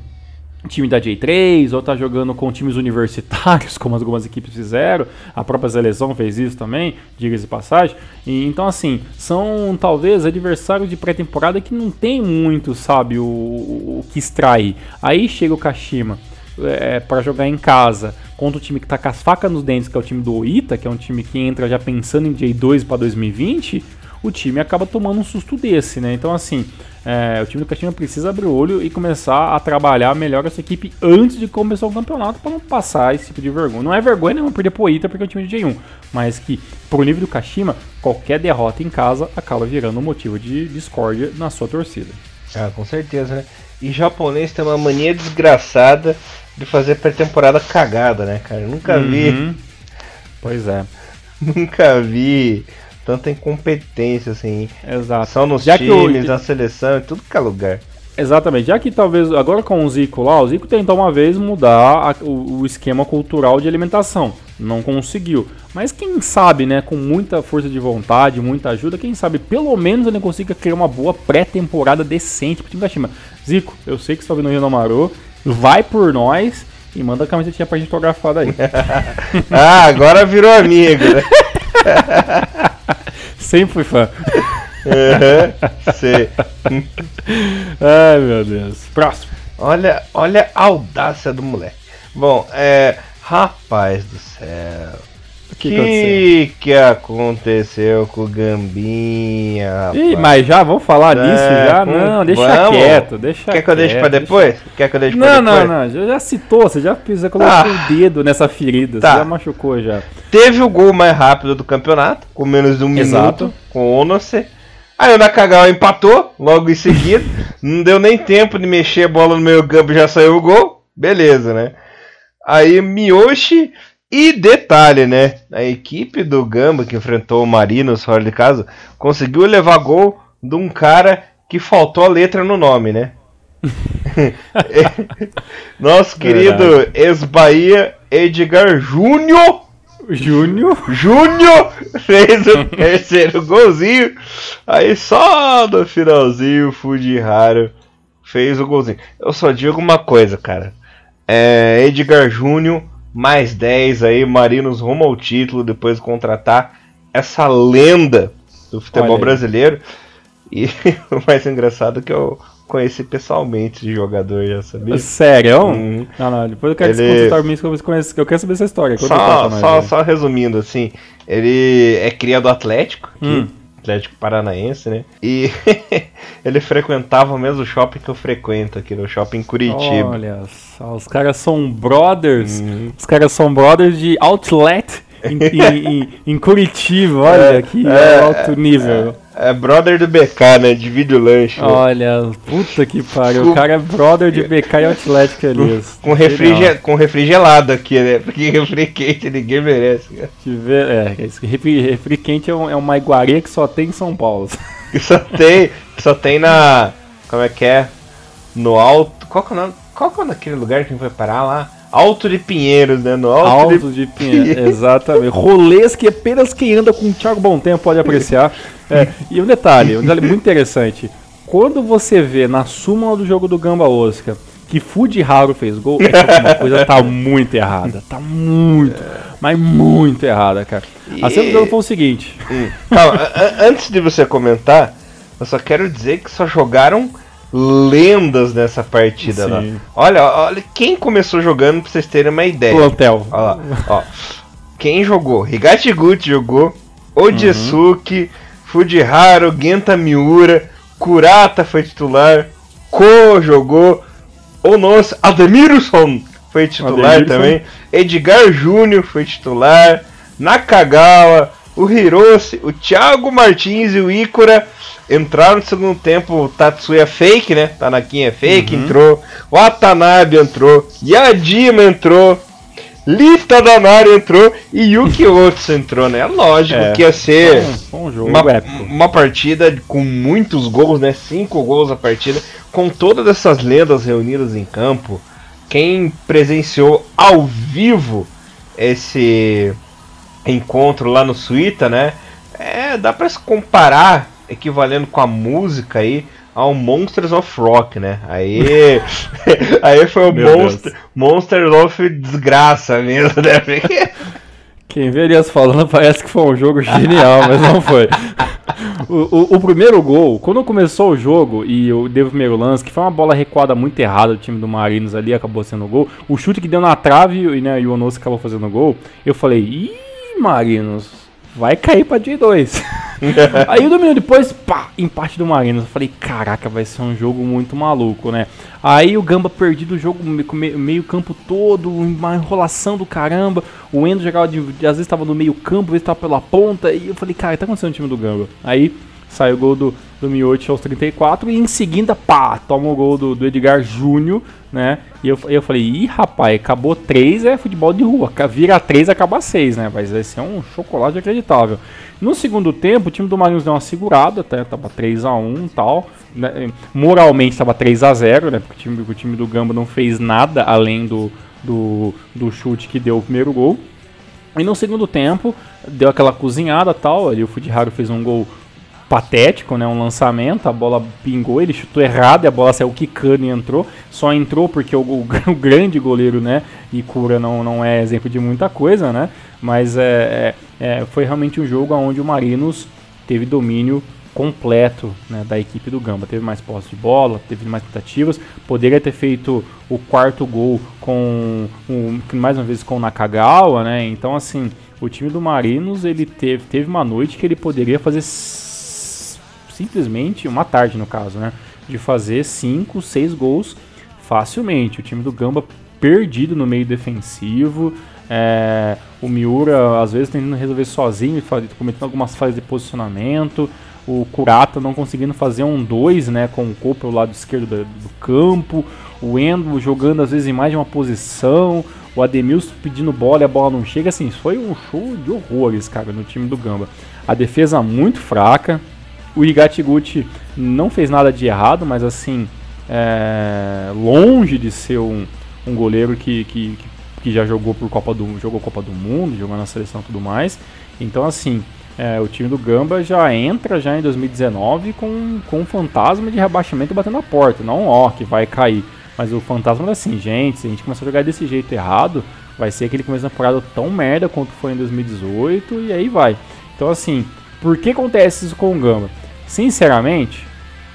time da J3, ou tá jogando com times universitários, como algumas equipes fizeram. A própria seleção fez isso também, diga-se passagem. E, então, assim, são talvez adversários de pré-temporada que não tem muito, sabe, o, o que extrair. Aí chega o Kashima é, para jogar em casa contra o time que tá com as facas nos dentes, que é o time do Oita, que é um time que entra já pensando em J2 para 2020 o time acaba tomando um susto desse, né? Então, assim, é, o time do Caxima precisa abrir o olho e começar a trabalhar melhor essa equipe antes de começar o campeonato para não passar esse tipo de vergonha. Não é vergonha não perder pro Ita porque é um time de J1, mas que pro nível do Kashima, qualquer derrota em casa acaba virando um motivo de discórdia na sua torcida. Ah, com certeza, né? E japonês tem uma mania desgraçada de fazer pré-temporada cagada, né, cara? Eu nunca uhum. vi. Pois é. Nunca vi tanta incompetência, assim. Exato. São nos Já times, na seleção, em tudo que é lugar. Exatamente, já que talvez agora com o Zico lá, o Zico tentou uma vez mudar a, o, o, esquema cultural de alimentação, não conseguiu. Mas quem sabe, né, com muita força de vontade, muita ajuda, quem sabe pelo menos ele consiga criar uma boa pré-temporada decente pro time da Chima. Zico, eu sei que você tá ouvindo o Rio Amaru, vai por nós e manda a camisetinha pra gente autografada aí. ah, agora virou amigo, né? Sempre fui fã. Uhum, sei. Ai, meu Deus. Próximo. Olha, olha a audácia do moleque. Bom, é. Rapaz do céu. O que, que, que aconteceu com o Gambinha? Rapaz? Ih, mas já vamos falar é, nisso já? Não, deixa vamos. quieto, deixa Quer que eu deixe pra depois? Deixa... Quer que eu deixe não, pra depois? Não, não, não. Já citou, você já, já colocou ah, o dedo nessa ferida, tá. você já machucou já. Teve o gol mais rápido do campeonato, com menos de um Exato. minuto, com o Onose. Aí o Nakagawa empatou logo em seguida. não deu nem tempo de mexer a bola no meio campo, já saiu o gol. Beleza, né? Aí Miyoshi e detalhe, né? A equipe do Gamba que enfrentou o Marinos fora de casa conseguiu levar gol de um cara que faltou a letra no nome, né? Nosso querido ex-Bahia Edgar Júnior. Júnior? Júnior fez o terceiro golzinho. Aí só no finalzinho o Fujihara fez o golzinho. Eu só digo uma coisa, cara. É, Edgar Júnior mais 10 aí, Marinos rumo ao título depois de contratar essa lenda do futebol brasileiro. E o mais engraçado é que eu conheci pessoalmente esse jogador, já sabia? Sério? Hum. Não, não, depois eu quero ele... que eu conheço, eu quero saber essa história. Só, só, só, resumindo, assim, ele é criado Atlético, hum. Atlético Paranaense, né? E ele frequentava o mesmo shopping que eu frequento aqui no shopping Curitiba. Olha só, os caras são brothers. Uhum. Os caras são brothers de outlet em, em, em, Curitiba, olha, é, que é, alto nível. É, é, brother do BK, né? Divide o lanche. Né? Olha, puta que pariu. O cara é brother de BK e Outlet, Elias. Com, refrige com refrigelado aqui, né? Porque refri quente ninguém merece, cara. Ver, é, refri, refri quente é, um, é uma iguaria que só tem em São Paulo. Que só tem, só tem na. Como é que é? No alto. Qual que é o nome? Qual que é naquele lugar que a gente foi parar lá? Alto de Pinheiros, né? No Alto, Alto de, de Pinheiros, Pinheiros. exatamente. Rolês que apenas quem anda com o Thiago Bom Tempo pode apreciar. É, e um detalhe, um detalhe muito interessante. Quando você vê na súmula do jogo do Gamba Oscar que Haru fez gol, é que coisa tá muito errada. Tá muito, mas muito errada, cara. A cena do jogo foi o seguinte. Hum. Calma, antes de você comentar, eu só quero dizer que só jogaram lendas nessa partida Sim. lá. Olha, olha, quem começou jogando pra vocês terem uma ideia. Plantel. Olha lá, ó. Quem jogou? Higashiguchi jogou, Ojesuki, uhum. Fujiharu, Genta Miura, Kurata foi titular, Ko jogou, Onos Ademirson foi titular Ademirson. também, Edgar Júnior foi titular, Nakagawa, o Hiroshi, o Thiago Martins e o Ikura entraram no segundo tempo. O Tatsuya fake, né? Tanakin é fake, uhum. entrou. O Watanabe entrou. Yadima entrou. Lista Danari entrou e Yuki Otsu entrou, né? Lógico é, que ia ser um, um uma, uma, partida com muitos gols, né? Cinco gols a partida, com todas essas lendas reunidas em campo. Quem presenciou ao vivo esse encontro lá no Suíta, né? É, dá para se comparar, equivalendo com a música aí, ao Monsters of Rock, né? Aí, aí foi o Monster, Monsters of Desgraça mesmo, né? Porque... Quem vê Elias falando parece que foi um jogo genial, mas não foi. O, o, o, primeiro gol, quando começou o jogo e eu dei o primeiro lance, que foi uma bola recuada muito errada do time do Marinos ali, acabou sendo o gol. O chute que deu na trave e, né, e o Onoso acabou fazendo o gol. Eu falei, ih, Marinos, vai cair pra J2. Aí o domínio depois, pá, empate do Marinos. Eu falei, caraca, vai ser um jogo muito maluco, né? Aí o Gamba perdido o jogo meio, meio campo todo, uma enrolação do caramba. O Endo jogava de, às vezes estava no meio campo, às vezes estava pela ponta. E eu falei, cara, tá acontecendo no time do Gamba. Aí sai o gol do, do Miotti aos 34 e em seguida, pá, toma o gol do, do Edgar Júnior, né? E eu, eu falei, ih, rapaz, acabou 3, é futebol de rua. Vira 3, acaba 6, né? Mas vai ser um chocolate acreditável. No segundo tempo, o time do Marinhos deu uma segurada, até tava 3 a 1 e tal. Né? Moralmente tava 3 a 0 né? Porque o time, o time do Gamba não fez nada além do, do, do chute que deu o primeiro gol. E no segundo tempo, deu aquela cozinhada tal. Ali o Fujiharu fez um gol patético, né? Um lançamento, a bola pingou, ele chutou errado, e a bola saiu quicando e entrou. Só entrou porque o, o, o grande goleiro, né? E Cura não, não é exemplo de muita coisa, né? Mas é, é, é, foi realmente um jogo onde o Marinos teve domínio completo né, da equipe do Gamba. Teve mais posse de bola, teve mais tentativas, poderia ter feito o quarto gol com um, mais uma vez com o Nakagawa, né? Então assim, o time do Marinos ele teve, teve uma noite que ele poderia fazer simplesmente uma tarde no caso, né? De fazer 5, 6 gols facilmente. O time do Gamba perdido no meio defensivo. É, o Miura às vezes tentando resolver sozinho, cometendo algumas falhas de posicionamento o Kurata não conseguindo fazer um 2 né, com o corpo pelo lado esquerdo do, do, campo, o Endo jogando às vezes em mais de uma posição, o Ademilson pedindo bola e a bola não chega, assim, foi um show de horrores, cara, no time do Gamba. A defesa muito fraca, o Higatiguchi não fez nada de errado, mas assim, é, longe de ser um, um goleiro que, que, que já jogou por Copa do jogou Copa do Mundo, jogou na seleção e tudo mais. Então assim, é, o time do Gamba já entra já em 2019 com, com um fantasma de rebaixamento batendo na porta. Não ó, que vai cair. Mas o fantasma é assim, gente, se a gente começar a jogar desse jeito errado, vai ser aquele começo da temporada tão merda quanto foi em 2018 e aí vai. Então assim, por que acontece isso com o Gamba? Sinceramente,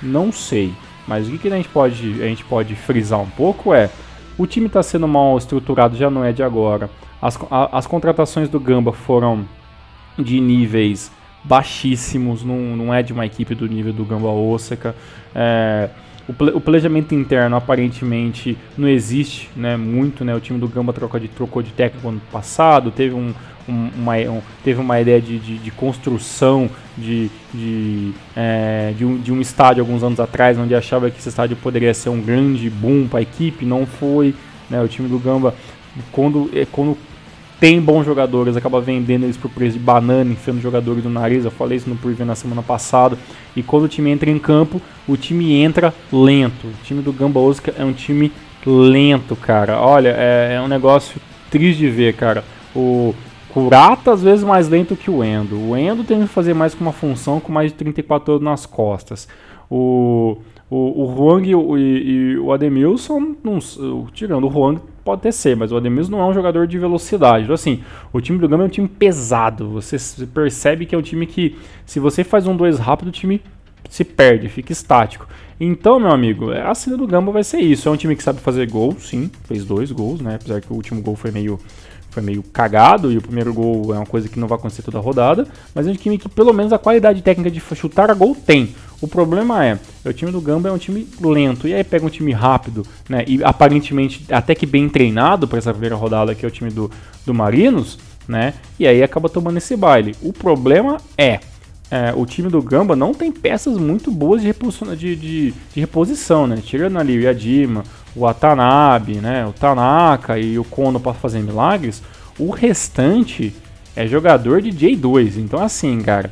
não sei. Mas o que, a, gente pode, a gente pode frisar um pouco é o time está sendo mal estruturado, já não é de agora. As, a, as contratações do Gamba foram de níveis baixíssimos, não, não é de uma equipe do nível do Gamba Osaka. É, o, planejamento interno aparentemente não existe né, muito. Né, o time do Gamba trocou de, trocou de técnico ano passado, teve, um, uma, um, teve uma ideia de, de, de construção de, de, é, de, um, de um estádio alguns anos atrás, onde achava que esse estádio poderia ser um grande boom para a equipe, não foi. Né, o time do Gamba, quando, é, quando tem bons jogadores, acaba vendendo eles por preço de banana, enfiando jogadores no nariz. Eu falei isso no preview na semana passada. E quando o time entra em campo, o time entra lento. O time do Gamba Osaka é um time lento, cara. Olha, é, é um negócio triste de ver, cara. O Kurata às vezes mais lento que o Endo. O Endo tem que fazer mais com uma função com mais de 34 anos nas costas. O, o, o Huang e o, e, o Ademilson, não, tirando o Huang, pode até ser, mas o Ademilson não é um jogador de velocidade. Então, assim, o time do Gama é um time pesado. Você percebe que é um time que, se você faz um 2 rápido, o time se perde, fica estático. Então, meu amigo, a cena do Gamba vai ser isso. É um time que sabe fazer gol, sim, fez dois gols, né? Apesar que o último gol foi meio foi meio cagado e o primeiro gol é uma coisa que não vai acontecer toda a rodada, mas é um time que pelo menos a qualidade técnica de chutar a gol tem. O problema é, o time do Gamba é um time lento, e aí pega um time rápido, né, e aparentemente até que bem treinado para essa primeira rodada, que é o time do, do Marinos, né, e aí acaba tomando esse baile. O problema é, é, o time do Gamba não tem peças muito boas de, reposição, de, de, de reposição, né? Tirando ali o Yadima, o Watanabe, né? O Tanaka e o Kono para fazer milagres, o restante é jogador de J2. Então assim, cara,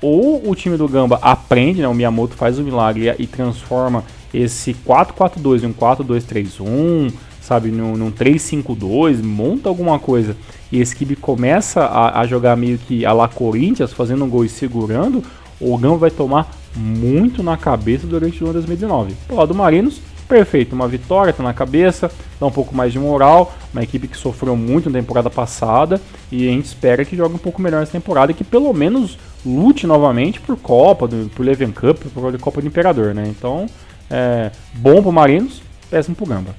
ou o time do Gamba aprende, né? O Miyamoto faz o milagre e transforma esse 4-4-2 em um 4-2-3-1, sabe? Num, num 3-5-2, monta alguma coisa e esse time começa a, a, jogar meio que a la Corinthians, fazendo um gol e segurando, o Gamba vai tomar muito na cabeça durante o ano 2019. Pro lado do Marinos, perfeito, uma vitória, tá na cabeça, dá um pouco mais de moral, uma equipe que sofreu muito na temporada passada e a gente espera que jogue um pouco melhor nessa temporada e que pelo menos lute novamente por Copa, por Leven Cup, por Copa do Imperador, né? Então, é, bom pro Marinos, péssimo pro Gamba.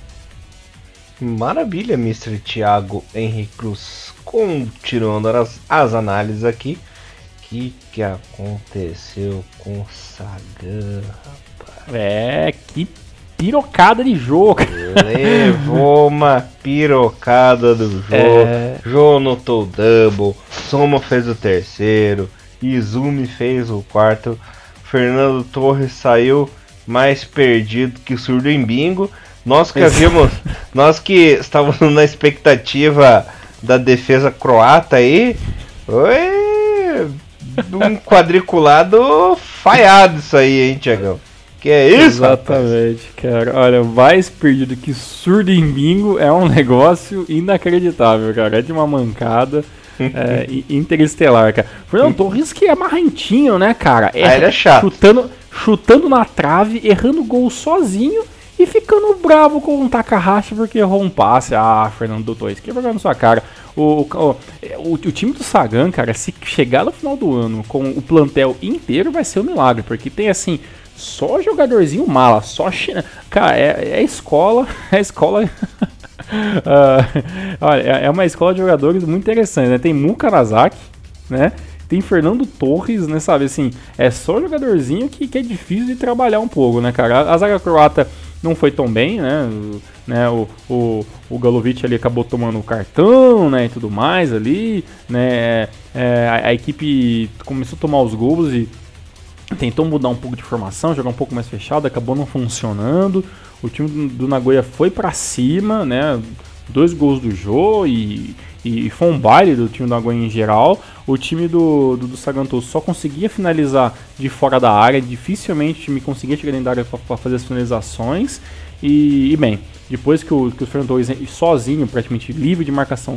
Maravilha, Mr. Thiago Henrique Cruz. Continuando as, as análises aqui. O que, que aconteceu com o Sagan, rapaz? É, que pirocada de jogo. Levou uma pirocada do jogo. É... Jô notou o double. Soma fez o terceiro. Izumi fez o quarto. Fernando Torres saiu mais perdido que o surdo em bingo. Nós que havíamos. nós que estávamos na expectativa da defesa croata aí. Foi um quadriculado falhado isso aí, hein, Tiagão? Que é isso? Exatamente, rapaz? cara. Olha, mais perdido que surdo em bingo é um negócio inacreditável, cara. É de uma mancada. é, interestelar, cara. Fernando Torres que é marrentinho, né, cara? É, ah, ele é chato. Chutando, chutando na trave, errando gol sozinho e ficando bravo com o Takahashi porque errou um passe. Ah, Fernando isso que é na sua cara. O, o, o, o, time do Sagan, cara, se chegar no final do ano com o plantel inteiro, vai ser um milagre, porque tem assim. Só jogadorzinho mala, só China. Cara, é, é escola, é escola. uh, olha, é, é uma escola de jogadores muito interessante, né? Tem Muka Nazaki, né? Tem Fernando Torres, né? Sabe assim, é só jogadorzinho que, que é difícil de trabalhar um pouco, né, cara? A, a zaga croata não foi tão bem, né? O, né, o, o, o Galovic ali acabou tomando o cartão, né, e tudo mais ali, né? É, a, a, equipe começou a tomar os gols e tentou mudar um pouco de formação, jogar um pouco mais fechado, acabou não funcionando. O time do, Nagoya foi para cima, né? Dois gols do Jô e, e foi um baile do time do Nagoya em geral. O time do, do, do Sagantoso só conseguia finalizar de fora da área, dificilmente o time conseguia chegar dentro da área para fazer as finalizações. E, e, bem, depois que o, que o Fernando sozinho, praticamente livre de marcação,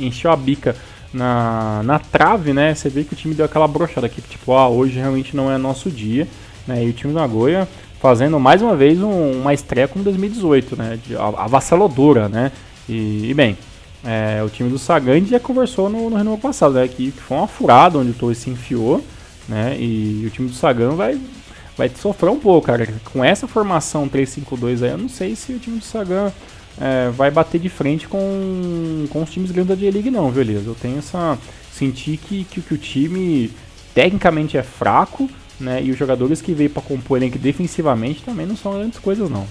encheu a bica na, na trave, né? Você vê que o time deu aquela brochada aqui, tipo, ah, hoje realmente não é nosso dia. Né? E o time do Nagoya fazendo mais uma vez um, uma estreia como 2018, né? De, avassaladora, né? E, e bem, é, o time do Sagan já conversou no, no renovo passado, né? Que, que, foi uma furada onde o Torres se enfiou, né? E o time do Sagan vai, vai sofrer um pouco, cara. Com essa formação 3-5-2 aí, eu não sei se o time do Sagan é, vai bater de frente com, com os times grandes da J-League, não, beleza? Eu tenho essa. Sentir que, que, que o time tecnicamente é fraco, né? E os jogadores que veio para compor elenco defensivamente também não são grandes coisas, não.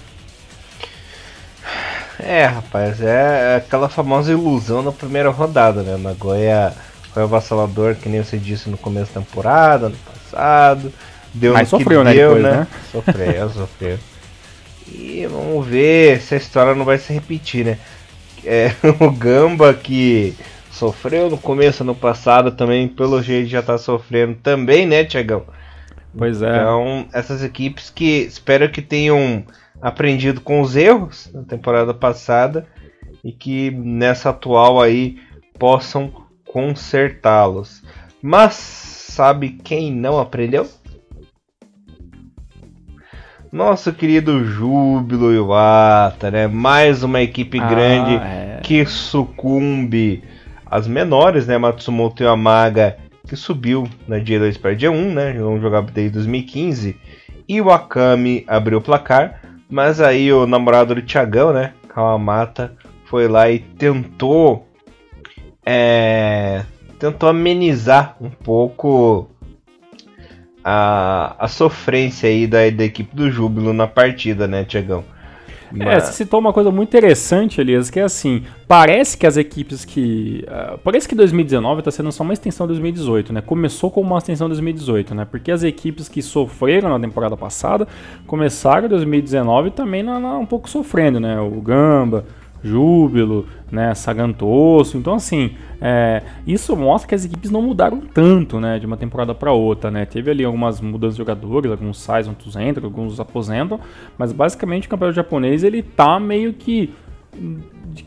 É, rapaz, é aquela famosa ilusão da primeira rodada, né? Nagoya foi avassalador, que nem você disse no começo da temporada, no passado. Deu Mas sofreu, né, deu, depois, né? né? Sofreu, sofreu. E vamos ver se a história não vai se repetir, né? É, o Gamba que sofreu no começo, no passado, também pelo jeito já tá sofrendo também, né, Tiagão? Pois é. Então, essas equipes que espero que tenham aprendido com os erros da temporada passada e que nessa atual aí possam consertá-los. Mas sabe quem não aprendeu? Nosso querido Júbilo Iwata, né? Mais uma equipe ah, grande é. que sucumbe às menores, né? Matsumoto Yamaga que subiu na J2 para J1, né? Não jogava desde 2015. E o Akami abriu o placar, mas aí o namorado do Thiagão, né? Kawamata, foi lá e tentou é, tentou amenizar um pouco a, a sofrência aí da, da equipe do Júbilo na partida, né, Tiagão? Mas... É, você citou uma coisa muito interessante, Elias, que é assim, parece que as equipes que... Uh, parece que 2019 está sendo só uma extensão de 2018, né? Começou como uma extensão de 2018, né? Porque as equipes que sofreram na temporada passada começaram 2019 também na, na, um pouco sofrendo, né? O Gamba, Júbilo, né, Sagantoso. Então, assim, é, isso mostra que as equipes não mudaram tanto, né, de uma temporada para outra, né. Teve ali algumas mudanças de jogadores, alguns saem, outros entram, alguns aposentam, mas basicamente o campeonato japonês ele tá meio que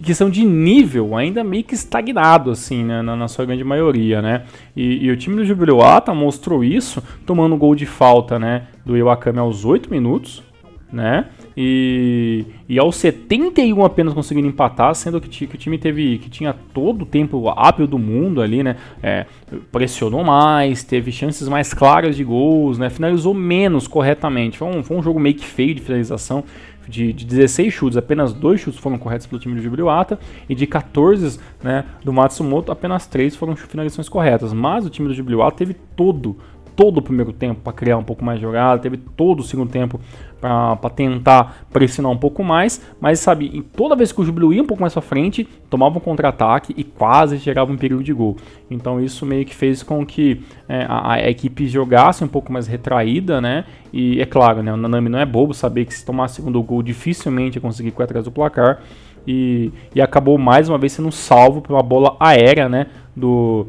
questão de nível ainda meio que estagnado assim né, na, na, sua grande maioria né e, e o time do Jubiluata mostrou isso tomando gol de falta né do Iwakami aos 8 minutos né e, e aos 71 apenas conseguindo empatar, sendo que, que, o time teve que tinha todo o tempo hábil do mundo ali, né? É, pressionou mais, teve chances mais claras de gols, né? Finalizou menos corretamente. Foi um, foi um jogo meio que feio de finalização. De, de 16 chutes, apenas dois chutes foram corretos pelo time do Jubiluata e de 14 né, do Matsumoto, apenas 3 foram finalizações corretas. Mas o time do Jubiluata teve todo todo o primeiro tempo para criar um pouco mais de jogada, teve todo o segundo tempo para tentar pressionar um pouco mais, mas sabe, toda vez que o Júbilo ia um pouco mais para frente, tomava um contra-ataque e quase chegava um perigo de gol. Então isso meio que fez com que é, a, a, equipe jogasse um pouco mais retraída, né? E é claro, né, o Nanami não é bobo, saber que se tomar segundo gol dificilmente ia conseguir correr atrás do placar. E, e acabou mais uma vez sendo salvo por uma bola aérea, né? Do,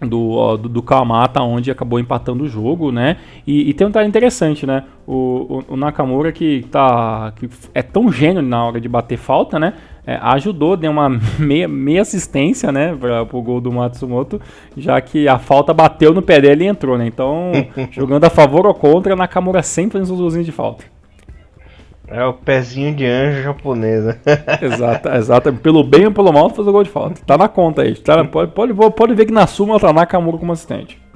do, do, do Kawamata, onde acabou empatando o jogo, né? E, e tem um detalhe interessante, né? O, o, o, Nakamura que, tá, que é tão gênio na hora de bater falta, né? É, ajudou, deu uma meia, meia assistência, né? Para o gol do Matsumoto, já que a falta bateu no pé dele e entrou, né? Então, jogando a favor ou contra, Nakamura sempre faz os golzinhos de falta. É o pezinho de anjo japonês, né? exato, exato. Pelo bem ou pelo mal, tu faz o gol de falta. Tá na conta aí. Tá, pode, pode, pode ver que na suma tá Nakamura como assistente.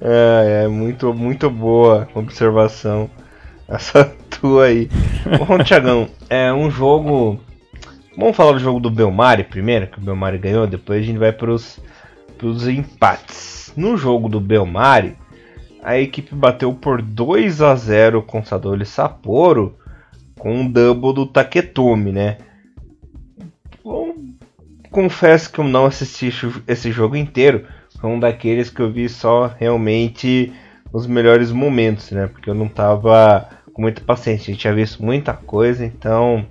é, é muito, muito boa observação essa tua aí. Bom, Tiagão, é um jogo. Vamos falar do jogo do Belmari primeiro, que o Belmari ganhou, depois a gente vai pros, pros empates. No jogo do Belmari, a equipe bateu por 2 a 0 com Sadoli Sapporo com um double do Taketomi, né? Bom, confesso que eu não assisti esse jogo inteiro, foi um daqueles que eu vi só realmente os melhores momentos, né? Porque eu não tava com muita paciência, a gente tinha visto muita coisa, então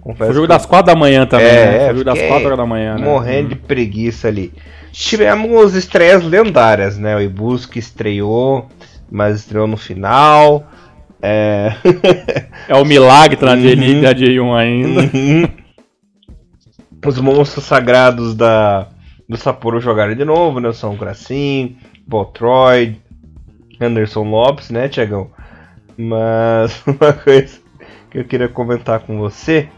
confesso. Foi o jogo que... das 4 da manhã também, é, né? Foi o jogo das 4 da manhã, né? Morrendo hum. de preguiça ali. Tivemos estreias lendárias, né? O Ibuski estreou, mas estreou no final. É, é o milagre na uhum. da J1 ainda. Uhum. Os monstros sagrados da, do Sapporo jogaram de novo, né? São Gracin, Botroid, Anderson Lopes, né, Tiagão? Mas uma coisa que eu queria comentar com você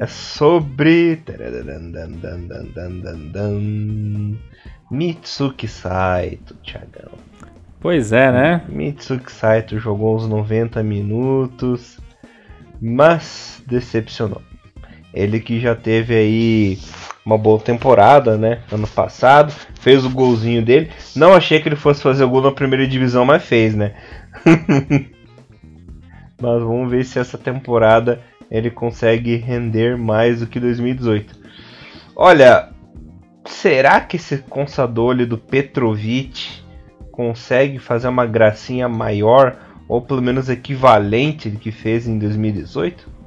é sobre. Mitsuki Saito, Thiagão. Pois é, né? Mitsuki Saito jogou uns 90 minutos, mas decepcionou. Ele que já teve aí uma boa temporada, né? Ano passado, fez o golzinho dele. Não achei que ele fosse fazer o gol na primeira divisão, mas fez, né? mas vamos ver se essa temporada ele consegue render mais do que 2018. Olha, será que esse Consadole do Petrovic consegue fazer uma gracinha maior ou pelo menos equivalente do que fez em 2018?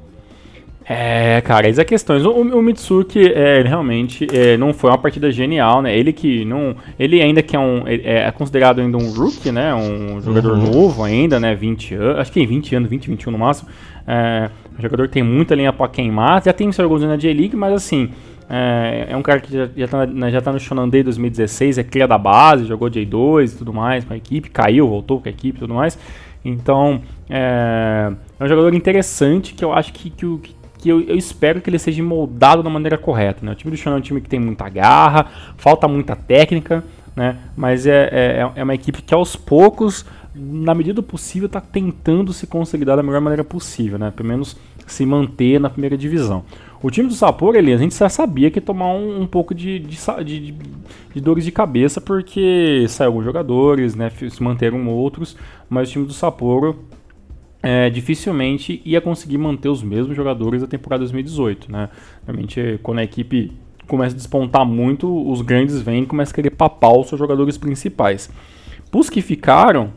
É, cara, essas questões. O, o Mitsuki é, realmente é, não foi uma partida genial, né? Ele que não. Ele ainda que é um. É, é considerado ainda um rookie, né? Um jogador uhum. novo ainda, né? 20 anos. Acho que tem 20 anos, 20, 21 no máximo. É, um jogador que tem muita linha pra queimar. Já tem seu golzinho na J-League, mas assim. É, é, um cara que já, já, tá, já tá no Shonan Day 2016, é cria da base, jogou J2 e tudo mais com a equipe, caiu, voltou com a equipe e tudo mais. Então, é, é, um jogador interessante que eu acho que, que, que que eu, eu, espero que ele seja moldado da maneira correta. Né? O time do Chão é um time que tem muita garra, falta muita técnica, né? mas é, é, é uma equipe que aos poucos, na medida do possível, está tentando se consolidar da melhor maneira possível, né? pelo menos se manter na primeira divisão. O time do Sapporo, ali, a gente já sabia que ia tomar um, um pouco de, de, de, de, dores de cabeça, porque saiu alguns jogadores, né, se manteram outros, mas o time do Sapporo é, dificilmente ia conseguir manter os mesmos jogadores da temporada 2018. Né? Realmente, quando a equipe começa a despontar muito, os grandes vêm e começam a querer papar os seus jogadores principais. Os que ficaram,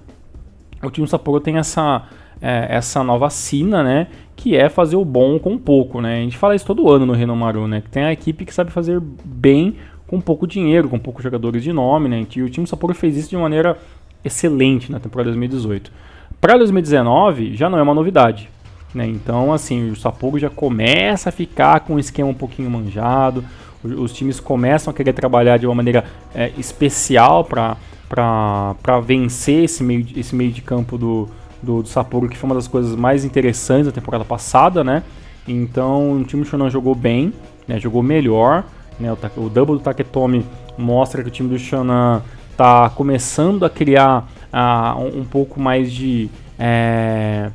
o time Sapporo tem essa, é, essa nova sina, né? Que é fazer o bom com pouco, né? A gente fala isso todo ano no Renomaru, né? Que tem a equipe que sabe fazer bem com pouco dinheiro, com poucos jogadores de nome, né? E o time Sapporo fez isso de maneira excelente na temporada 2018. Para 2019 já não é uma novidade. Né? Então, assim, o Sapporo já começa a ficar com um esquema um pouquinho manjado. Os times começam a querer trabalhar de uma maneira é, especial para vencer esse meio, esse meio de campo do, do, do Sapporo, que foi uma das coisas mais interessantes da temporada passada, né? Então, o time do Shonan jogou bem, né? jogou melhor. Né? O, o double do Taketomi mostra que o time do Shonan está começando a criar uh, um, um, pouco mais de. É,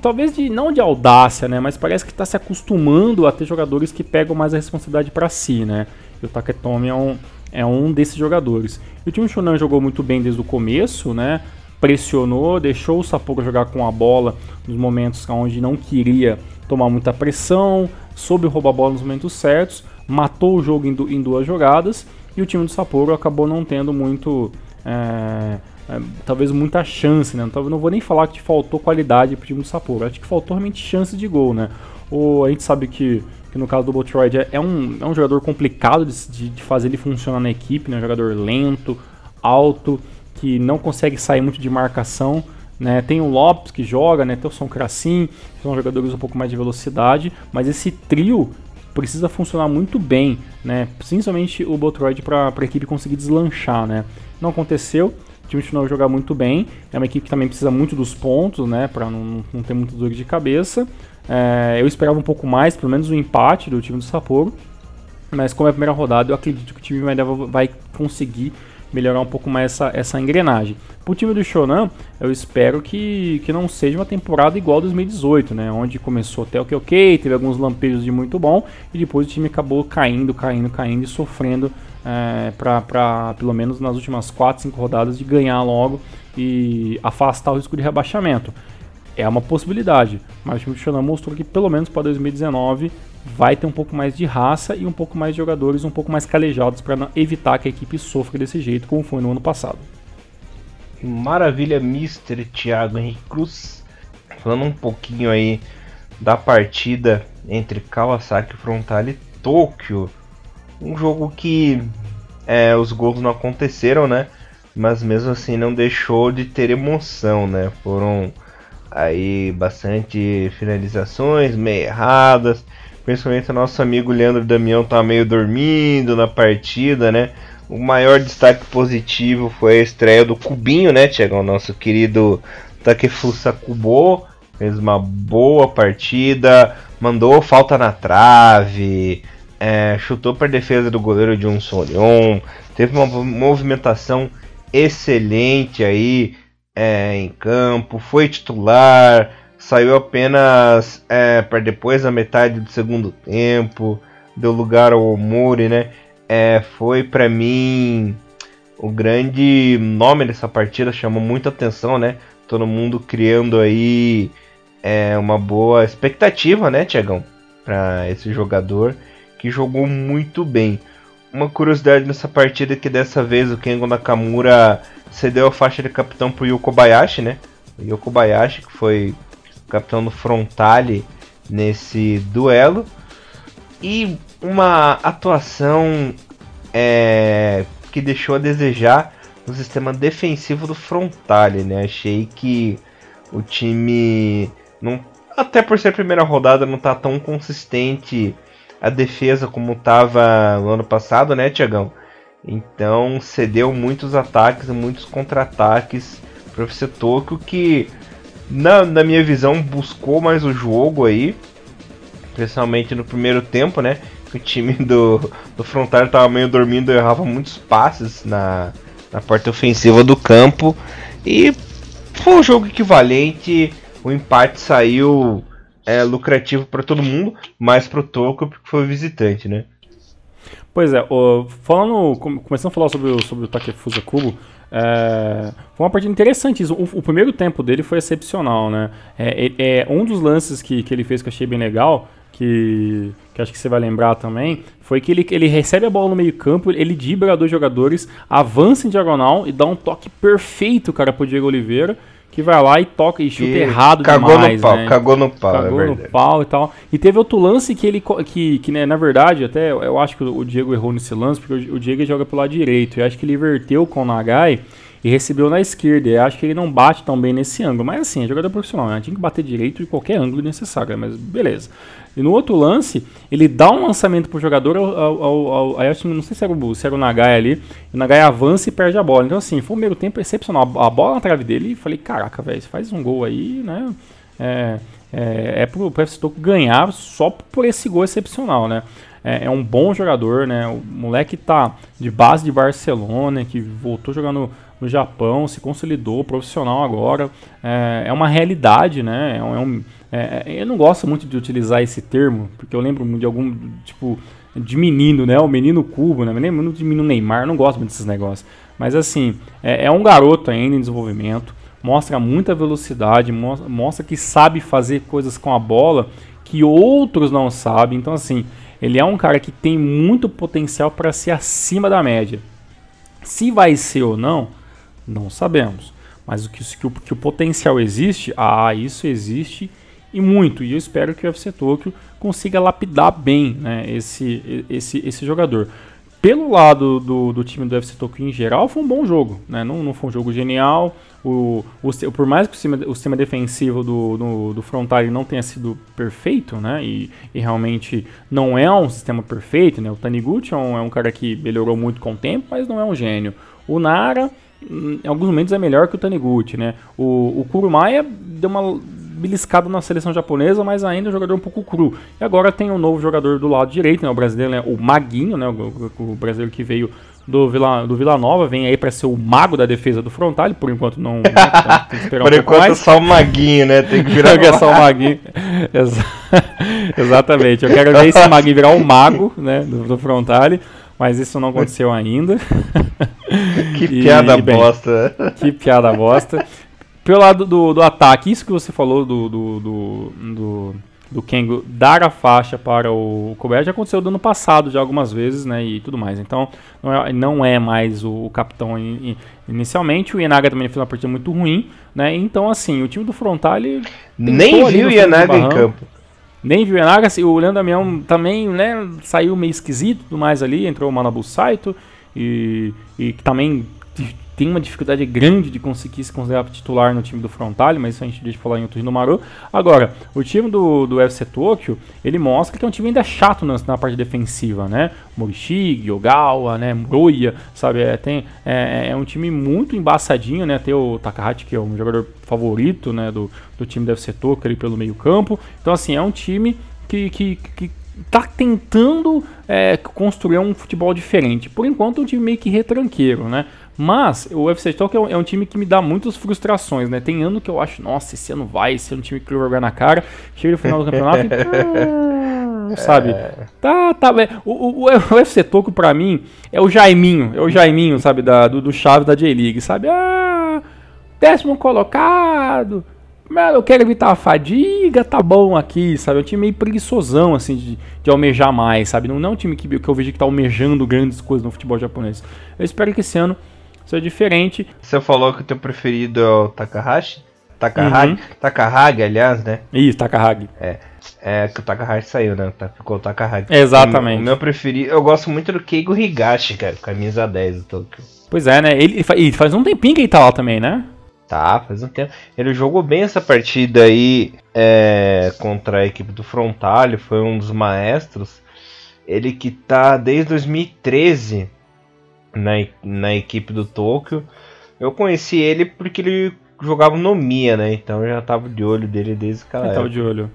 talvez de não de audácia, né? Mas parece que está se acostumando a ter jogadores que pegam mais a responsabilidade para si, né? E o Taketomi é um, é um desses jogadores. E o time Shonan jogou muito bem desde o começo, né? Pressionou, deixou o Sapporo jogar com a bola nos momentos onde não queria tomar muita pressão, soube roubar a bola nos momentos certos, matou o jogo em, duas jogadas e o time do Sapporo acabou não tendo muito. É, é, talvez muita chance, né? Não, não vou nem falar que faltou qualidade pro time do Sapporo, acho que faltou realmente chance de gol, né? O, a gente sabe que, que no caso do Botroid é, é, um, é um jogador complicado de, de, fazer ele funcionar na equipe, né? Um jogador lento, alto, que não consegue sair muito de marcação. Né? Tem o Lopes que joga, né? tem o Son Crassin, são jogadores um pouco mais de velocidade, mas esse trio precisa funcionar muito bem, né? principalmente o Botroid para a equipe conseguir deslanchar. Né? Não aconteceu, O time do jogar muito bem. É uma equipe que também precisa muito dos pontos, né? Para não, não ter muito dor de cabeça. É, eu esperava um pouco mais, pelo menos um empate do time do Sapporo. Mas como é a primeira rodada, eu acredito que o time vai, vai conseguir melhorar um pouco mais essa, essa engrenagem. Para o time do Shonan, eu espero que, que não seja uma temporada igual a 2018, né? Onde começou até o que ok, teve alguns lampejos de muito bom e depois o time acabou caindo, caindo, caindo e sofrendo é, para pelo menos nas últimas 4, 5 rodadas de ganhar logo e afastar o risco de rebaixamento. É uma possibilidade, mas o time do Shonan mostrou que pelo menos para 2019 vai ter um pouco mais de raça e um pouco mais de jogadores um pouco mais calejados para evitar que a equipe sofra desse jeito, como foi no ano passado. Maravilha, Mr. Thiago Henrique Cruz. Falando um pouquinho aí da partida entre Kawasaki Frontale e Tóquio. Um jogo que é, os gols não aconteceram, né? Mas mesmo assim não deixou de ter emoção, né? Foram aí bastante finalizações meio erradas Principalmente o nosso amigo Leandro Damião tá meio dormindo na partida, né? O maior destaque positivo foi a estreia do Cubinho, né, Tiagão? Nosso querido Takefusa Kubo. Fez uma boa partida, mandou falta na trave, é, chutou para defesa do goleiro de um teve uma movimentação excelente aí é, em campo, foi titular, saiu apenas é, para depois da metade do segundo tempo, deu lugar ao Omori, né? É, foi para mim o grande nome dessa partida, chamou muita atenção, né? Todo mundo criando aí é, uma boa expectativa, né, Tiagão? Para esse jogador que jogou muito bem. Uma curiosidade nessa partida é que dessa vez o Kengo Nakamura cedeu a faixa de capitão pro Yuko Bayashi, né? O Bayashi, que foi capitão do Frontale nesse duelo. E uma atuação é, que deixou a desejar no sistema defensivo do Frontale, né? Achei que o time não, até por ser a primeira rodada não tá tão consistente a defesa como estava no ano passado, né, Tiagão? Então cedeu muitos ataques muitos contra-ataques para o FC Tokyo que na, na minha visão, buscou mais o jogo aí. Especialmente no primeiro tempo, né? O time do, do Frontal estava meio dormindo, errava muitos passes na, na parte ofensiva do campo. E foi um jogo equivalente. O empate saiu é, lucrativo para todo mundo, mas para o Tokyo porque foi visitante, né? Pois é, o, falando, começando a falar sobre o, sobre o Takefusa Kubo, é, foi uma partida interessante. O, o, primeiro tempo dele foi excepcional, né? É, é, é, um dos lances que, que ele fez que eu achei bem legal, que, que acho que você vai lembrar também, foi que ele, ele recebe a bola no meio campo, ele dibra dois jogadores, avança em diagonal e dá um toque perfeito, cara, pro Diego Oliveira que vai lá e toca e chuta e errado cagou demais, no pau, né? Cagou no pau, Cagou é no pau e tal. E teve outro lance que ele, que, que né, na verdade, até eu acho que o Diego errou nesse lance, porque o Diego joga pro lado direito. Eu acho que ele inverteu com o Nagai e recebeu na esquerda. Eu acho que ele não bate tão bem nesse ângulo. Mas assim, é jogador profissional, né? Tinha que bater direito de qualquer ângulo necessário, mas beleza. E no outro lance, ele dá um lançamento pro jogador, ao, ao, ao, ao não sei se era, o, se era o Nagai ali, o Nagai avança e perde a bola. Então assim, foi um primeiro tempo excepcional. A bola na trave dele, e falei, caraca, velho, faz um gol aí, né? É, é, é pro, pro FC Toco ganhar só por esse gol excepcional, né? É, é, um bom jogador, né? O moleque tá de base de Barcelona, que voltou jogando no Japão, se consolidou profissional agora. É, é uma realidade, né? É um, é, é, eu não gosto muito de utilizar esse termo, porque eu lembro de algum, tipo, de menino, né? O menino cubo, né? Eu lembro muito de menino Neymar, não gosto muito desses negócios. Mas assim, é, é um garoto ainda em desenvolvimento, mostra muita velocidade, mostra que sabe fazer coisas com a bola que outros não sabem. Então, assim, ele é um cara que tem muito potencial para ser acima da média. Se vai ser ou não, não sabemos. Mas o que, que, o, que o potencial existe, ah, isso existe e muito. E eu espero que o UFC Tokyo consiga lapidar bem né, esse, esse, esse jogador. Pelo lado do, do time do UFC Tokyo em geral, foi um bom jogo. Né? Não, não foi um jogo genial. O, o, por mais que o sistema, o sistema defensivo do, do, do Frontale não tenha sido perfeito, né? E, e, realmente não é um sistema perfeito, né? O Taniguchi é um, é um cara que melhorou muito com o tempo, mas não é um gênio. O Nara em alguns momentos é melhor que o Taniguchi, né? O, o Kurumaya deu uma beliscado na seleção japonesa, mas ainda é um jogador um pouco cru. E agora tem um novo jogador do lado direito, né, o brasileiro, né, o Maguinho, né, o, o brasileiro que veio do Vila, do Vila Nova, vem aí para ser o mago da defesa do Frontal, por enquanto não, né, então tem que esperar Por um enquanto mais. só o Maguinho, né? Tem que virar é só o Maguinho. Exa Exatamente. Eu quero ver esse Maguinho virar o mago, né, do, do Frontale, mas isso não aconteceu ainda. Que piada e, bem, bosta. Que piada bosta. Pelo lado do, do ataque, isso que você falou do, do, do, do, do Kengo dar a faixa para o Kobayashi já aconteceu do ano passado já algumas vezes, né, e tudo mais. Então, não é, não é mais o, o capitão in, in, inicialmente. O Ienaga também fez uma partida muito ruim, né, então assim, o time do Frontal, ele... Nem viu o Ienaga em campo. Nem viu assim, o Leandro Damião também, né, saiu meio esquisito tudo mais ali, entrou o Manabu Saito, e, e também tem uma dificuldade grande de conseguir se considerar titular no time do Frontale, mas isso a gente deixa falar em outro no Maru. Agora, o time do, do FC Tokyo, ele mostra que é um time ainda chato na, na parte defensiva, né? Morishige, Ogawa, né? Muroya, sabe? É, tem, é, é, um time muito embaçadinho, né? Tem o Takahashi, que é um jogador favorito, né? Do, do time do FC Tokyo ali pelo meio campo. Então, assim, é um time que, que, que tá tentando é, construir um futebol diferente. Por enquanto, é um time meio que retranqueiro, né? Mas o UFC Talk é um, é um, time que me dá muitas frustrações, né? Tem ano que eu acho, nossa, esse ano vai, esse é um time que vai jogar na cara. Chega no final do campeonato e. sabe? É. Tá, tá. O, o, o UFC Toco pra mim é o Jaiminho, é o Jaiminho, sabe? Da, do, do chave da J-League, sabe? Ah, décimo colocado. Eu quero evitar a fadiga, tá bom aqui, sabe? É um time meio preguiçosão, assim, de, de almejar mais, sabe? Não, não é um time que, que eu vejo que tá almejando grandes coisas no futebol japonês. Eu espero que esse ano isso é diferente. Você falou que o teu preferido é o Takahashi? Takahagi? Uhum. Takahagi, aliás, né? Isso, Takahagi. É. É que o Takahashi saiu, né? Tá, ficou o Takahagi. Exatamente. O meu preferido, eu gosto muito do Keigo Higashi, cara, camisa 10 do Tokyo. Pois é, né? Ele, ele faz um tempinho que ele tá lá também, né? Tá, faz um tempo. Ele jogou bem essa partida aí é, contra a equipe do Frontalho, foi um dos maestros. Ele que tá desde 2013 na, na equipe do Tóquio. Eu conheci ele porque ele jogava no Mia, né? Então eu já tava de olho dele desde aquela eu época. Tava de olho.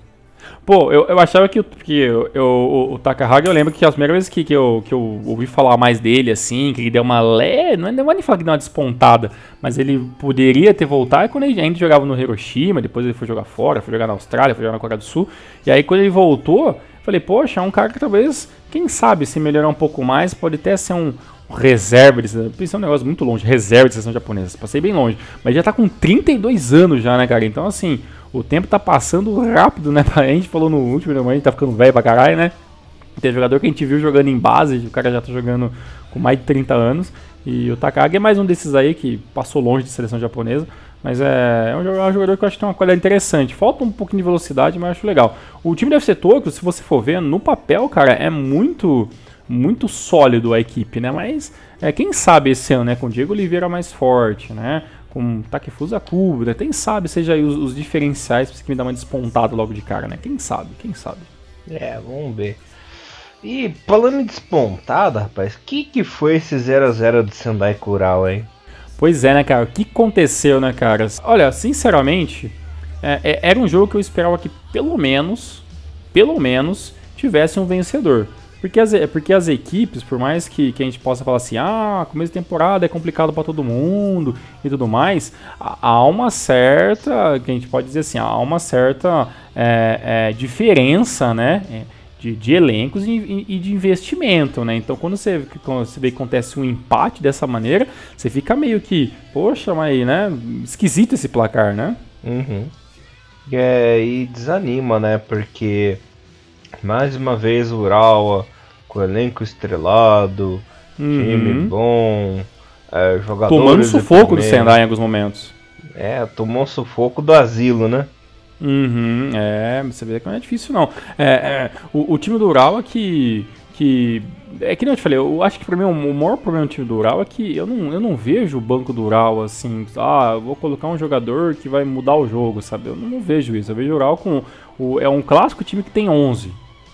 Pô, eu, eu achava que, que eu, eu, o, o Takahagi, eu lembro que as primeiras vezes que, que, eu, que eu ouvi falar mais dele, assim, que ele deu uma lé, não é, não é nem falar que deu uma despontada, mas ele poderia ter voltado quando ele ainda jogava no Hiroshima, depois ele foi jogar fora, foi jogar na Austrália, foi jogar na Coreia do Sul, e aí quando ele voltou, falei, poxa, é um cara que talvez, quem sabe, se melhorar um pouco mais, pode até ser um, reserva de Isso é um negócio muito longe, reserva de seleção japonesa. Passei bem longe. Mas já tá com 32 anos já, né, cara? Então, assim, o tempo tá passando rápido, né? A gente falou no último, né? A gente tá ficando velho pra caralho, né? Tem jogador que a gente viu jogando em base, o cara já tá jogando com mais de 30 anos. E o Takagi é mais um desses aí que passou longe de seleção japonesa. Mas é, é um jogador que eu acho que tem uma qualidade interessante. Falta um pouquinho de velocidade, mas acho legal. O time deve ser Tokyo, se você for ver, no papel, cara, é muito muito sólido a equipe, né? Mas é, quem sabe esse ano, né? Com o Diego Oliveira mais forte, né? Com Takefusa Kubra, quem sabe seja aí os, os diferenciais que me dar uma despontada logo de cara, né? Quem sabe, quem sabe. É, vamos ver. E falando em despontada, rapaz, que que foi esse 0x0 do Sendai Kural, hein? Pois é, né, cara? O que aconteceu, né, cara? Olha, sinceramente, é, é, era um jogo que eu esperava que pelo menos, pelo menos, tivesse um vencedor. Porque as, porque as equipes, por mais que, que a gente possa falar assim, ah, começo de temporada é complicado para todo mundo e tudo mais, há uma certa, que a gente pode dizer assim, há uma certa é, é, diferença, né? É, de, de, elencos e, e, de investimento, né? Então, quando você, quando você vê que acontece um empate dessa maneira, você fica meio que, poxa, mas, né? Esquisito esse placar, né? Uhum. É, e desanima, né? Porque mais uma vez o Urawa com elenco estrelado, uhum. time bom, é, jogadores. Tomando sufoco do Sendai em alguns momentos. É, tomou sufoco do asilo, né? Uhum, é, você vê que não é difícil não. É, é o, o, time do Urawa que. que é que nem eu te falei, eu acho que pra mim o maior problema do time do Ural é que eu não, eu não vejo o banco do Ural assim, ah, vou colocar um jogador que vai mudar o jogo, sabe? Eu não, não vejo isso. Eu vejo o Ural com. O, é um clássico time que tem 11.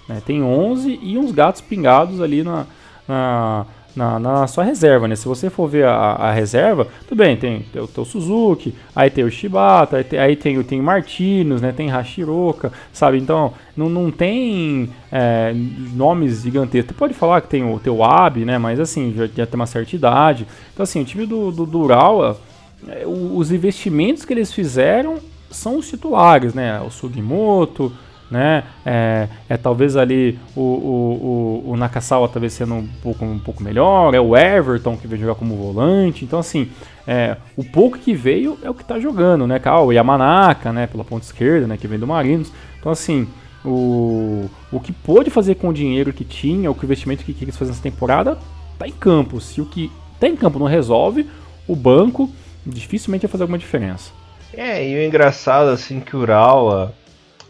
Né? Tem 11 e uns gatos pingados ali na, na, na, na, sua reserva, né? Se você for ver a, a reserva, tudo bem, tem, tem o teu Suzuki, aí tem o Shibata, aí tem, aí tem, tem o Martins, né? Tem Hashiroka, sabe? Então, não, não tem é, nomes gigantescos. Você pode falar que tem o teu Ab, né? Mas assim, já, já tem uma certa idade. Então, assim, o time do, do, do Urawa, é, os investimentos que eles fizeram são os titulares, né? O Sugimoto, né? É, é talvez ali o, o, o, o, Nakasawa talvez sendo um pouco, um pouco melhor, é o Everton que veio jogar como volante, então assim, é, o pouco que veio é o que está jogando, né? Ah, o Yamanaka, né? Pela ponta esquerda, né? Que vem do Marinos, então assim, o, o que pôde fazer com o dinheiro que tinha, o investimento que quis fazer nessa temporada, tá em campo. Se o que tá em campo não resolve, o banco dificilmente vai fazer alguma diferença. É, e o engraçado assim que o Urawa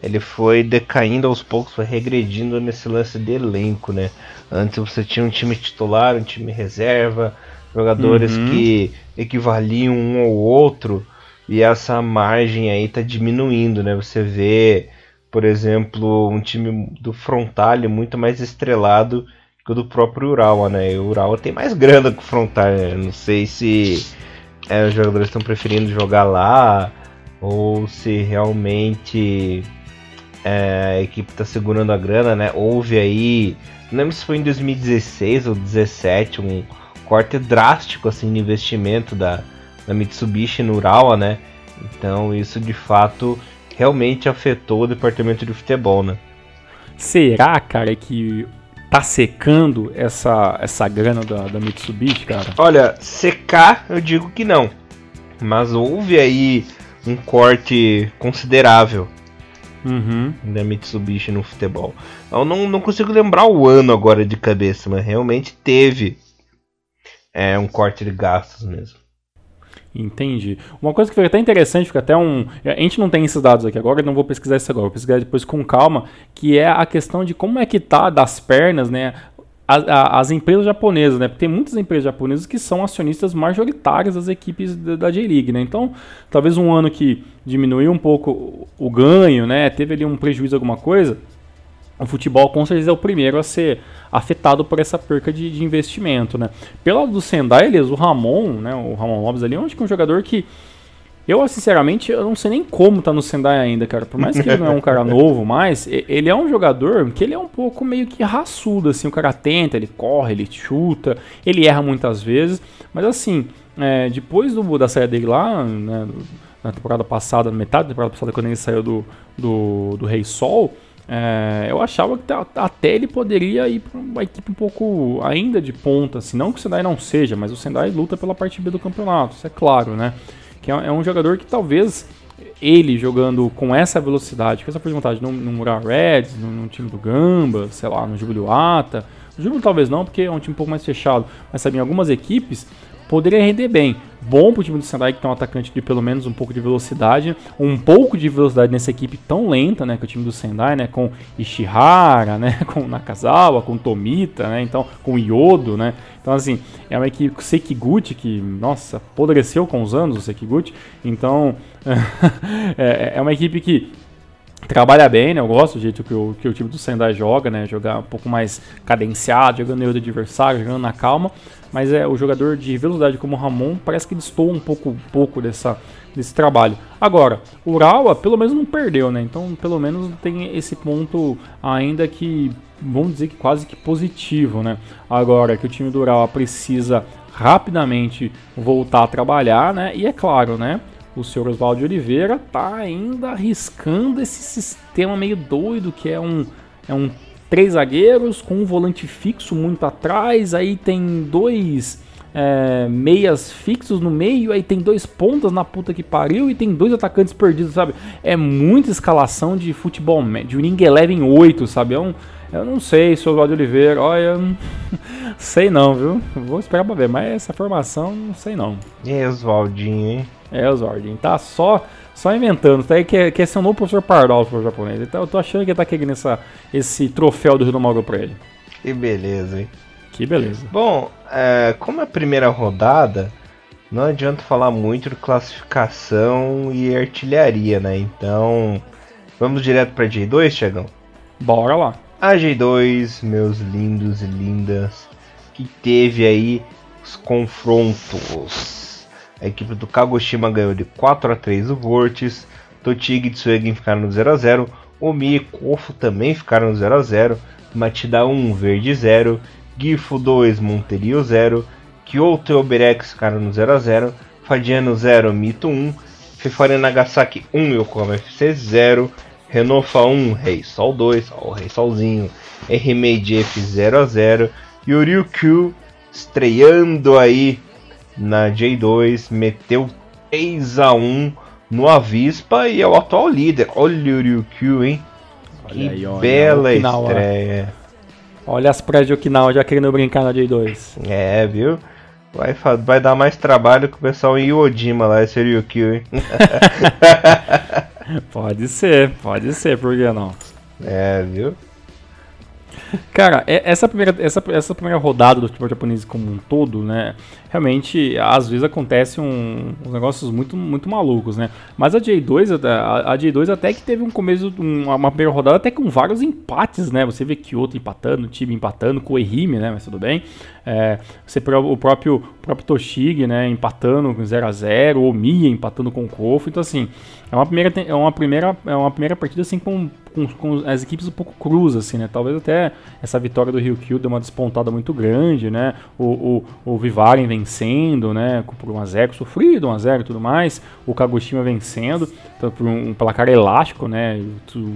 ele foi decaindo aos poucos, foi regredindo nesse lance de elenco, né? Antes você tinha um time titular, um time reserva, jogadores uhum. que equivaliam um ao outro, e essa margem aí tá diminuindo, né? Você vê, por exemplo, um time do Frontale muito mais estrelado que o do próprio Urawa, né? E o Urawa tem mais grana que o Frontale, né? Não sei se é, os jogadores estão preferindo jogar lá ou se realmente é, a equipe está segurando a grana, né? Houve aí, não lembro se foi em 2016 ou 2017, um corte drástico assim de investimento da, da Mitsubishi no Urawa, né? Então isso de fato realmente afetou o departamento de futebol, né? Será, cara, que tá secando essa, essa grana da, da Mitsubishi, cara? Olha, secar eu digo que não. Mas houve aí um corte considerável uhum. da Mitsubishi no futebol. Eu não, não consigo lembrar o ano agora de cabeça, mas realmente teve é, um corte de gastos mesmo. Entendi. Uma coisa que fica até interessante, fica até um. A gente não tem esses dados aqui agora, não vou pesquisar isso agora, vou pesquisar depois com calma, que é a questão de como é que tá das pernas, né? As, as empresas japonesas, né? Porque tem muitas empresas japonesas que são acionistas majoritárias das equipes da, J-League, né? Então, talvez um ano que diminuiu um pouco o ganho, né? Teve ali um prejuízo, alguma coisa o futebol com certeza é o primeiro a ser afetado por essa perca de, de investimento, né? Pelo lado do Sendai, eles, o Ramon, né, o Ramon Lopes ali, acho que é um jogador que eu, sinceramente, eu não sei nem como tá no Sendai ainda, cara. Por mais que ele não é um cara novo, mas ele é um jogador que ele é um pouco meio que raçudo, assim. O cara tenta, ele corre, ele chuta, ele erra muitas vezes. Mas assim, é, depois do, da saída dele lá, né, na temporada passada, na metade da temporada passada, quando ele saiu do, do, do Rei Sol, é, eu achava que até ele poderia ir para uma equipe um pouco ainda de ponta, assim, não que o Sendai não seja, mas o Sendai luta pela parte B do campeonato, isso é claro, né? Que é, é um jogador que talvez ele jogando com essa velocidade, com essa força de vontade no, Murar Reds, no, time do Gamba, sei lá, no Júlio Ata, no Júlio talvez não, porque é um time um pouco mais fechado, mas sabe, em algumas equipes poderia render bem. Bom pro time do Sendai que tem um atacante de pelo menos um pouco de velocidade, um pouco de velocidade nessa equipe tão lenta, né, que é o time do Sendai, né, com Ishihara, né, com Nakazawa, com Tomita, né, então com Yodo, né. Então assim, é uma equipe com Sekiguchi que, nossa, apodreceu com os anos o Sekiguchi. Então, é, é uma equipe que trabalha bem, né? Eu gosto do jeito que o, que o time do Sendai joga, né? Jogar um pouco mais cadenciado, jogando no adversário, jogando na calma. Mas é o jogador de velocidade como o Ramon parece que distou um pouco, um pouco dessa, desse trabalho. Agora, o Urawa pelo menos não perdeu, né? Então pelo menos tem esse ponto ainda que vamos dizer que quase que positivo, né? Agora que o time do Urawa precisa rapidamente voltar a trabalhar, né? E é claro, né? o senhor Oswaldo Oliveira tá ainda arriscando esse sistema meio doido que é um, é um três zagueiros com um volante fixo muito atrás, aí tem dois é, meias fixos no meio, aí tem dois pontas na puta que pariu e tem dois atacantes perdidos, sabe? É muita escalação de futebol, de Ring Eleven 8, sabe? É um, eu não sei, seu Oswaldo Oliveira, olha, sei não, viu? Vou esperar pra ver, mas essa formação, não sei não. E Oswaldinho, hein? É, Oswaldinho, tá só, só inventando, tá aí quer, quer ser um novo professor Pardal pro japonês. Então eu tô achando que ele tá querendo essa, esse troféu do Rio do Mauro pra ele. Que beleza, hein? Que beleza. Bom, é, como é a primeira rodada, não adianta falar muito de classificação e artilharia, né? Então, vamos direto pra J2, Tiagão? Bora lá. A G2, meus lindos e lindas, que teve aí os confrontos. A equipe do Kagoshima ganhou de 4 a 3 o Vortis, Totig e Tsuegen ficaram no 0 a 0 Omi e Kofo também ficaram no 0 a 0 Matida 1, Verde 0, Gifu 2, Monterio 0, Kyoto e Oberex ficaram no 0 a 0 Fadiano 0, Mito 1, Fefari Nagasaki 1, Yokohama FC 0, Renofa 1, Rei Sol 2, ó, o Rei Solzinho, R-Made F 0 a 0 Q estreando aí na J2, meteu 3 a 1 no Avispa e é o atual líder. Olha o Q, hein? Olha que aí, bela Okinawa. estreia. Olha as praias de Okinawa já querendo brincar na J2. É, viu? Vai, vai dar mais trabalho que o pessoal em Iodima lá, esse Ryukyu, hein? pode ser, pode ser, por que não? É, viu? Cara, essa primeira, essa, essa primeira rodada do futebol japonês como um todo, né? Realmente, às vezes acontecem um, uns negócios muito, muito malucos, né? Mas a J2, a, a J2 até que teve um começo, uma, uma primeira rodada até com vários empates, né? Você vê Kyoto empatando, time empatando, com o Ehime, né? Mas tudo bem. É, você o próprio, o próprio Toshig, né? Empatando com 0x0, o Mia empatando com o. Então, assim, é uma primeira, é uma primeira, é uma primeira partida assim com, com, com as equipes um pouco cruz, assim, né? Talvez até essa vitória do Ryukyu deu uma despontada muito grande, né? O, o, o Vivaren vencendo, né? Por 1x0, sofrido 1x0 e tudo mais. O Kagoshima vencendo, então, por um, placar elástico, né?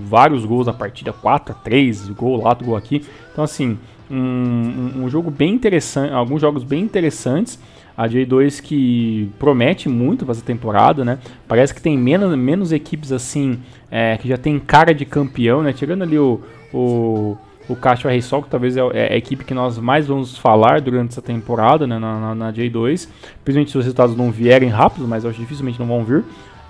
Vários gols na partida, 4x3, gol lá, gol aqui. Então, assim, um, um jogo bem interessante, alguns jogos bem interessantes. A J2 que promete muito para essa temporada, né? Parece que tem menos, menos equipes assim é, que já tem cara de campeão, né? Tirando ali o, o, o Caixa Sol, que talvez é, é a equipe que nós mais vamos falar durante essa temporada, né? Na, na, na J2. Principalmente se os resultados não vierem rápido, mas acho que dificilmente não vão vir.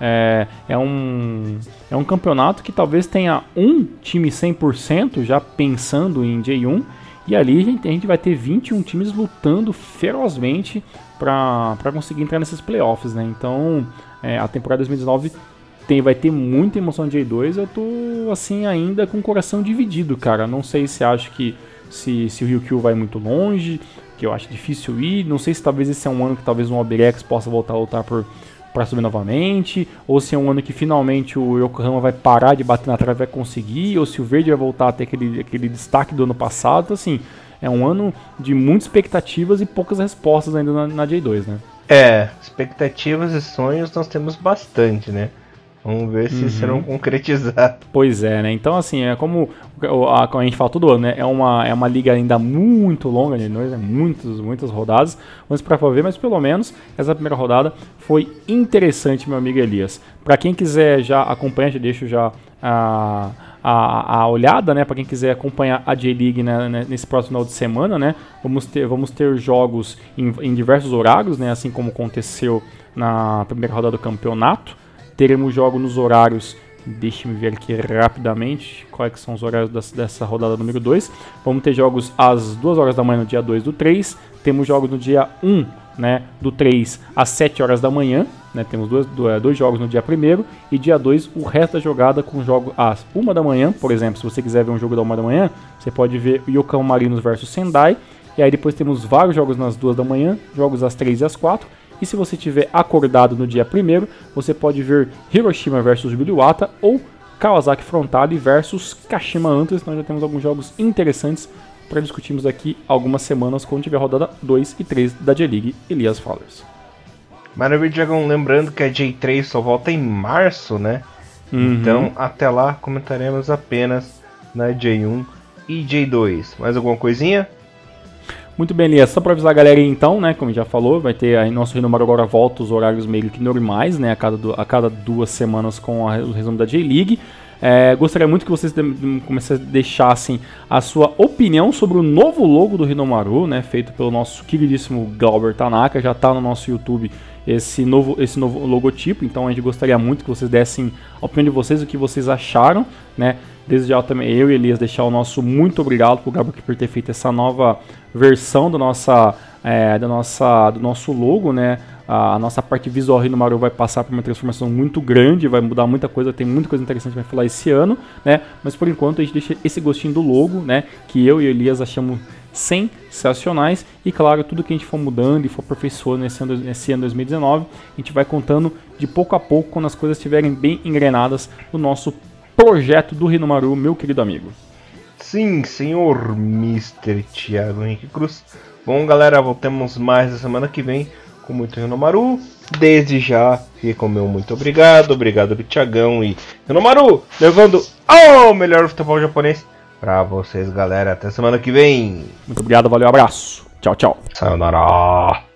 É, é, um, é um campeonato que talvez tenha um time 100% já pensando em J1 e ali a gente, a gente vai ter 21 times lutando ferozmente para conseguir entrar nesses playoffs, né? Então, é, a temporada 2019 tem, vai ter muita emoção de J2. Eu tô, assim, ainda com o coração dividido, cara. Não sei se acho que se, se o Ryukyu vai muito longe, que eu acho difícil ir. Não sei se talvez esse é um ano que talvez um Oberex possa voltar a lutar por para subir novamente, ou se é um ano que finalmente o Yokohama vai parar de bater na trave e vai conseguir, ou se o Verde vai voltar a ter aquele, aquele destaque do ano passado. Então, assim, é um ano de muitas expectativas e poucas respostas ainda na, na J2, né? É, expectativas e sonhos nós temos bastante, né? Vamos ver se uhum. serão concretizados. Pois é, né? Então, assim, é como a, a, gente fala todo ano, né? É uma, é uma liga ainda muito longa, né? Nós, é muitas, muitas rodadas. Vamos esperar para ver, mas pelo menos essa primeira rodada foi interessante, meu amigo Elias. Para quem quiser já acompanhar, já deixo já a. A, a, olhada, né, para quem quiser acompanhar a J-League né, né, nesse próximo final de semana, né, vamos ter, vamos ter jogos em, em diversos horários, né, assim como aconteceu na primeira rodada do campeonato. Teremos jogos nos horários. Deixe-me ver aqui rapidamente quais são os horários dessa rodada número 2. Vamos ter jogos às 2 horas da manhã no dia 2 do 3. Temos jogos no dia 1 né, do 3 às 7 horas da manhã. Né, temos dois, é, dois jogos no dia 1 e dia 2 o resto da jogada com jogo às 1 da manhã. Por exemplo, se você quiser ver um jogo da 1 da manhã, você pode ver Yokão Marinos versus Sendai. E aí depois temos vários jogos nas 2 da manhã, jogos às 3 e às 4 e se você tiver acordado no dia 1 você pode ver Hiroshima versus Biluwata ou Kawasaki Frontale versus Kashima Antlers. Então já temos alguns jogos interessantes para discutirmos aqui algumas semanas quando tiver rodada 2 e 3 da J-League Elias Fowlers. Maravilha, Dragon. Lembrando que a J3 só volta em março, né? Uhum. Então até lá comentaremos apenas na J1 e J2. Mais alguma coisinha? Muito bem, Elias. Só para avisar a galera aí, então, né? Como já falou, vai ter aí nosso Renomar agora volta os horários meio que normais, né? A cada, a cada duas semanas com a, o resumo da J-League. É, gostaria muito que vocês começassem, deixassem a sua opinião sobre o novo logo do Rinomaru, né, feito pelo nosso queridíssimo Glauber Tanaka, já está no nosso YouTube esse novo, esse novo logotipo, então a gente gostaria muito que vocês dessem a opinião de vocês, o que vocês acharam, né, Desde já também eu e Elias deixar o nosso muito obrigado pro Gabriel por ter feito essa nova versão do, nossa, é, nossa, do nosso logo, né? A, a nossa parte visual no Mario vai passar por uma transformação muito grande, vai mudar muita coisa, tem muita coisa interessante para falar esse ano, né? Mas por enquanto a gente deixa esse gostinho do logo, né? Que eu e Elias achamos sensacionais. E claro, tudo que a gente for mudando e for aperfeiçoando nesse ano, nesse ano 2019, a gente vai contando de pouco a pouco quando as coisas estiverem bem engrenadas no nosso projeto do Rinomaru, meu querido amigo. Sim, senhor Mr. Thiago Henrique Cruz. Bom, galera, voltemos mais na semana que vem com muito Renomaru. Desde já, fica o meu muito obrigado. Obrigado do Thiagão e Renomaru, levando o melhor futebol japonês pra vocês, galera. Até semana que vem. Muito obrigado, valeu, abraço. Tchau, tchau. Sayonara.